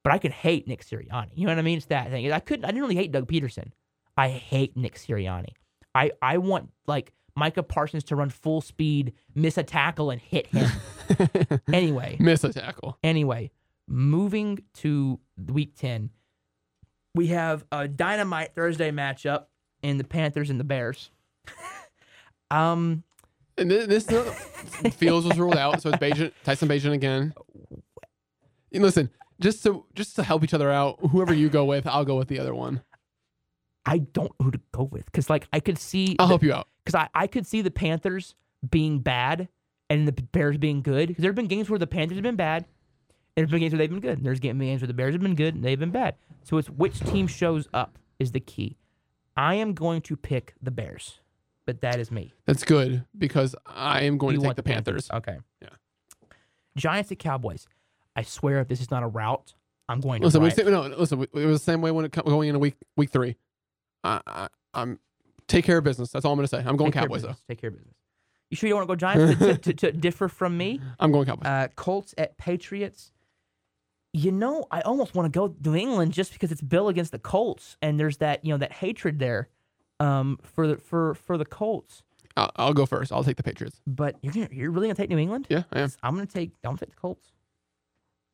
Speaker 1: but I could hate Nick Sirianni. You know what I mean? It's that thing. I couldn't. I didn't really hate Doug Pederson. I hate Nick Sirianni. I I want like Micah Parsons to run full speed, miss a tackle, and hit him. anyway,
Speaker 2: Miss a tackle.
Speaker 1: Anyway, moving to week 10, we have a dynamite Thursday matchup in the Panthers and the Bears. um,
Speaker 2: And thi- this Fields was ruled out, so it's Bagent, Tyson Bagent again. And listen, just to just to help each other out, whoever you go with, I'll go with the other one.
Speaker 1: I don't know who to go with because, like, I could see
Speaker 2: I'll help you out.
Speaker 1: because I, I could see the Panthers being bad and the Bears being good. Because there have been games where the Panthers have been bad, and there's been games where they've been good. And there's game- games where the Bears have been good and they've been bad. So it's which team shows up is the key. I am going to pick the Bears, but that is me.
Speaker 2: That's good because I am going
Speaker 1: You
Speaker 2: to take the Panthers.
Speaker 1: Okay.
Speaker 2: Yeah.
Speaker 1: Giants at Cowboys. I swear, if this is not a rout, I'm going to.
Speaker 2: Listen, we no, listen. It was the same way when it going into week week three. I, I, I'm take care of business. That's all I'm going to say. I'm going
Speaker 1: Take
Speaker 2: Cowboys though.
Speaker 1: Take care of business. You sure you don't want to go Giants to, to, to, to differ from me?
Speaker 2: I'm going Cowboys.
Speaker 1: Uh, Colts at Patriots. You know, I almost want to go New England just because it's Bill against the Colts, and there's that you know that hatred there um, for the for for the Colts.
Speaker 2: I'll, I'll go first. I'll take the Patriots.
Speaker 1: But you're gonna, you're really gonna take New England?
Speaker 2: Yeah, I am.
Speaker 1: I'm gonna take I'm gonna take the Colts.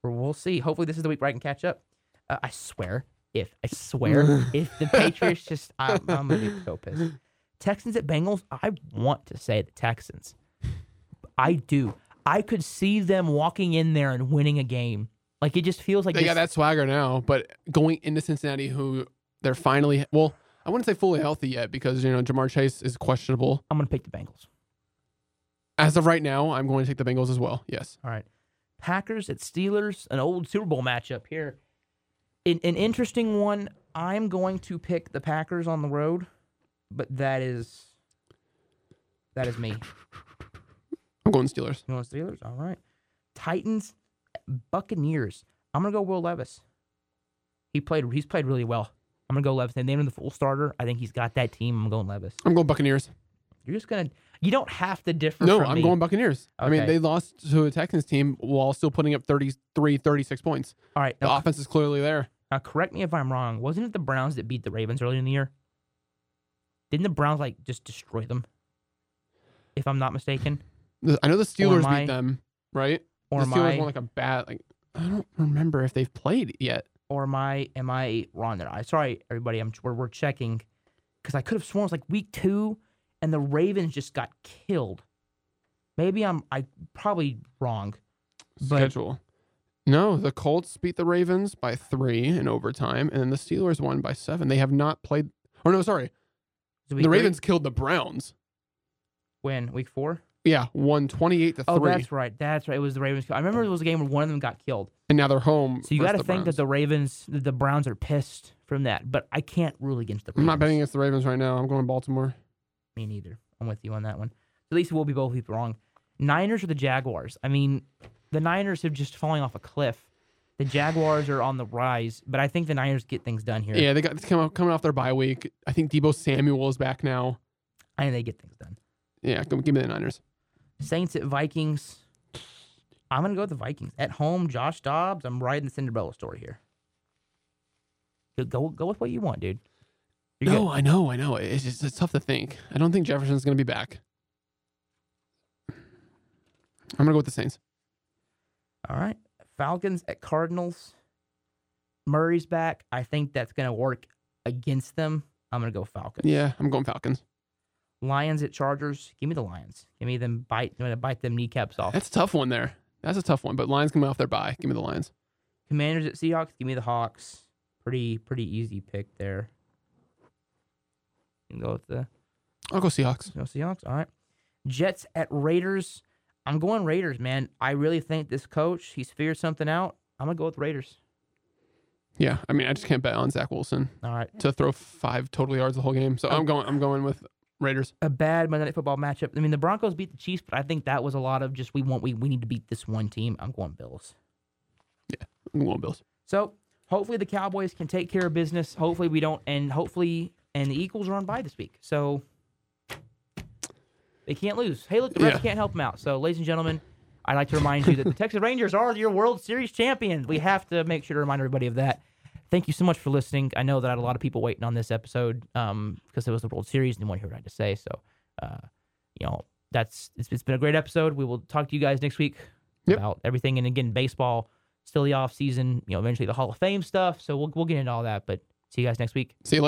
Speaker 1: We'll see. Hopefully, this is the week where I can catch up. Uh, I swear, if I swear, if the Patriots just, I'm, I'm gonna be so pissed. Texans at Bengals. I want to say the Texans. I do. I could see them walking in there and winning a game. Like it just feels like
Speaker 2: They
Speaker 1: this-
Speaker 2: got that swagger now, but going into Cincinnati, who they're finally well, I wouldn't say fully healthy yet because you know Ja'Marr Chase is questionable.
Speaker 1: I'm gonna pick the Bengals.
Speaker 2: As of right now, I'm going to take the Bengals as well. Yes.
Speaker 1: All right. Packers at Steelers, an old Super Bowl matchup here. An, an interesting one. I'm going to pick the Packers on the road, but that is that is me.
Speaker 2: I'm going Steelers.
Speaker 1: You want Steelers? All right. Titans, Buccaneers. I'm gonna go Will Levis. He played. He's played really well. I'm gonna go Levis. They named him the full starter. I think he's got that team. I'm going Levis.
Speaker 2: I'm going Buccaneers.
Speaker 1: You're just gonna. You don't have to differ.
Speaker 2: No, I'm
Speaker 1: me.
Speaker 2: going Buccaneers. I mean, they lost to a Texans team while still putting up 33, 36 points.
Speaker 1: All right.
Speaker 2: The
Speaker 1: Now,
Speaker 2: offense is clearly there.
Speaker 1: now, correct me if I'm wrong. Wasn't it the Browns that beat the Ravens earlier in the year? Didn't the Browns like just destroy them? If I'm not mistaken,
Speaker 2: I know the Steelers
Speaker 1: I-
Speaker 2: beat them, right?
Speaker 1: or
Speaker 2: the
Speaker 1: am
Speaker 2: Steelers
Speaker 1: I,
Speaker 2: won like a bad. Like I don't remember if they've played yet.
Speaker 1: or am I, am I wrong there? I sorry, everybody. I'm we're, we're checking because I could have sworn it was like week two, and the Ravens just got killed. Maybe I'm I probably wrong. But-
Speaker 2: Schedule. No, the Colts beat the Ravens by three in overtime, and then the Steelers won by seven. They have not played. Or no, sorry, the
Speaker 1: three?
Speaker 2: Ravens killed the Browns.
Speaker 1: when week four.
Speaker 2: Yeah, won twenty-eight to
Speaker 1: Oh,
Speaker 2: three,
Speaker 1: that's right. That's right. It was the Ravens. I remember it was a game where one of them got killed.
Speaker 2: and now they're home.
Speaker 1: So you got to think that the Ravens, the Browns are pissed from that. But I can't rule against the.
Speaker 2: I'm not betting against the Ravens right now. I'm going Baltimore.
Speaker 1: Me neither. I'm with you on that one. At least we'll be both be wrong. Niners or the Jaguars? I mean, the Niners have just falling off a cliff. The Jaguars are on the rise, but I think the Niners get things done here.
Speaker 2: Yeah, they got coming coming off their bye week. I think Deebo Samuel is back now.
Speaker 1: I think they get things done.
Speaker 2: Yeah, give me the Niners.
Speaker 1: Saints at Vikings. I'm gonna go with the Vikings at home. Josh Dobbs. I'm riding the Cinderella story here. Go, go with what you want, dude. You're
Speaker 2: no,
Speaker 1: good.
Speaker 2: I know, I know. It's just it's tough to think. I don't think Jefferson's going to be back. I'm going to go with the Saints.
Speaker 1: All right. Falcons at Cardinals. Murray's back. I think that's gonna work against them. I'm gonna go Falcons.
Speaker 2: Yeah, I'm going Falcons.
Speaker 1: Lions at Chargers. Give me the Lions. Give me them bite. I'm gonna bite them kneecaps off.
Speaker 2: That's a tough one there. That's a tough one. But Lions coming off their bye. Give me the Lions.
Speaker 1: Commanders at Seahawks. Give me the Hawks. Pretty pretty easy pick there. You can go with the
Speaker 2: I'll go Seahawks.
Speaker 1: go Seahawks. All right. Jets at Raiders. I'm going Raiders, man. I really think this coach he's figured something out. I'm gonna go with Raiders.
Speaker 2: Yeah, I mean, I just can't bet on Zach Wilson
Speaker 1: All right.
Speaker 2: to throw five total yards the whole game. So I'm going. I'm going with Raiders.
Speaker 1: a bad Monday Night Football matchup. I mean, the Broncos beat the Chiefs, but I think that was a lot of just we want we we need to beat this one team. I'm going Bills.
Speaker 2: Yeah, I'm going Bills.
Speaker 1: So hopefully the Cowboys can take care of business. Hopefully we don't, and hopefully and the Eagles are on bye this week, so they can't lose. Hey, look, the refs
Speaker 2: Yeah.
Speaker 1: can't help them out. So, ladies and gentlemen, I'd like to remind you that the Texas Rangers are your World Series champions. We have to make sure to remind everybody of that. Thank you so much for listening. I know that I had a lot of people waiting on this episode um, because it was the World Series and they want to hear what I had to say. So, uh, you know, that's it's, it's been a great episode. We will talk to you guys next week
Speaker 2: Yep.
Speaker 1: about everything. And again, baseball still the off season. You know, eventually the Hall of Fame stuff. So we'll we'll get into all that. But see you guys next week.
Speaker 2: See you later.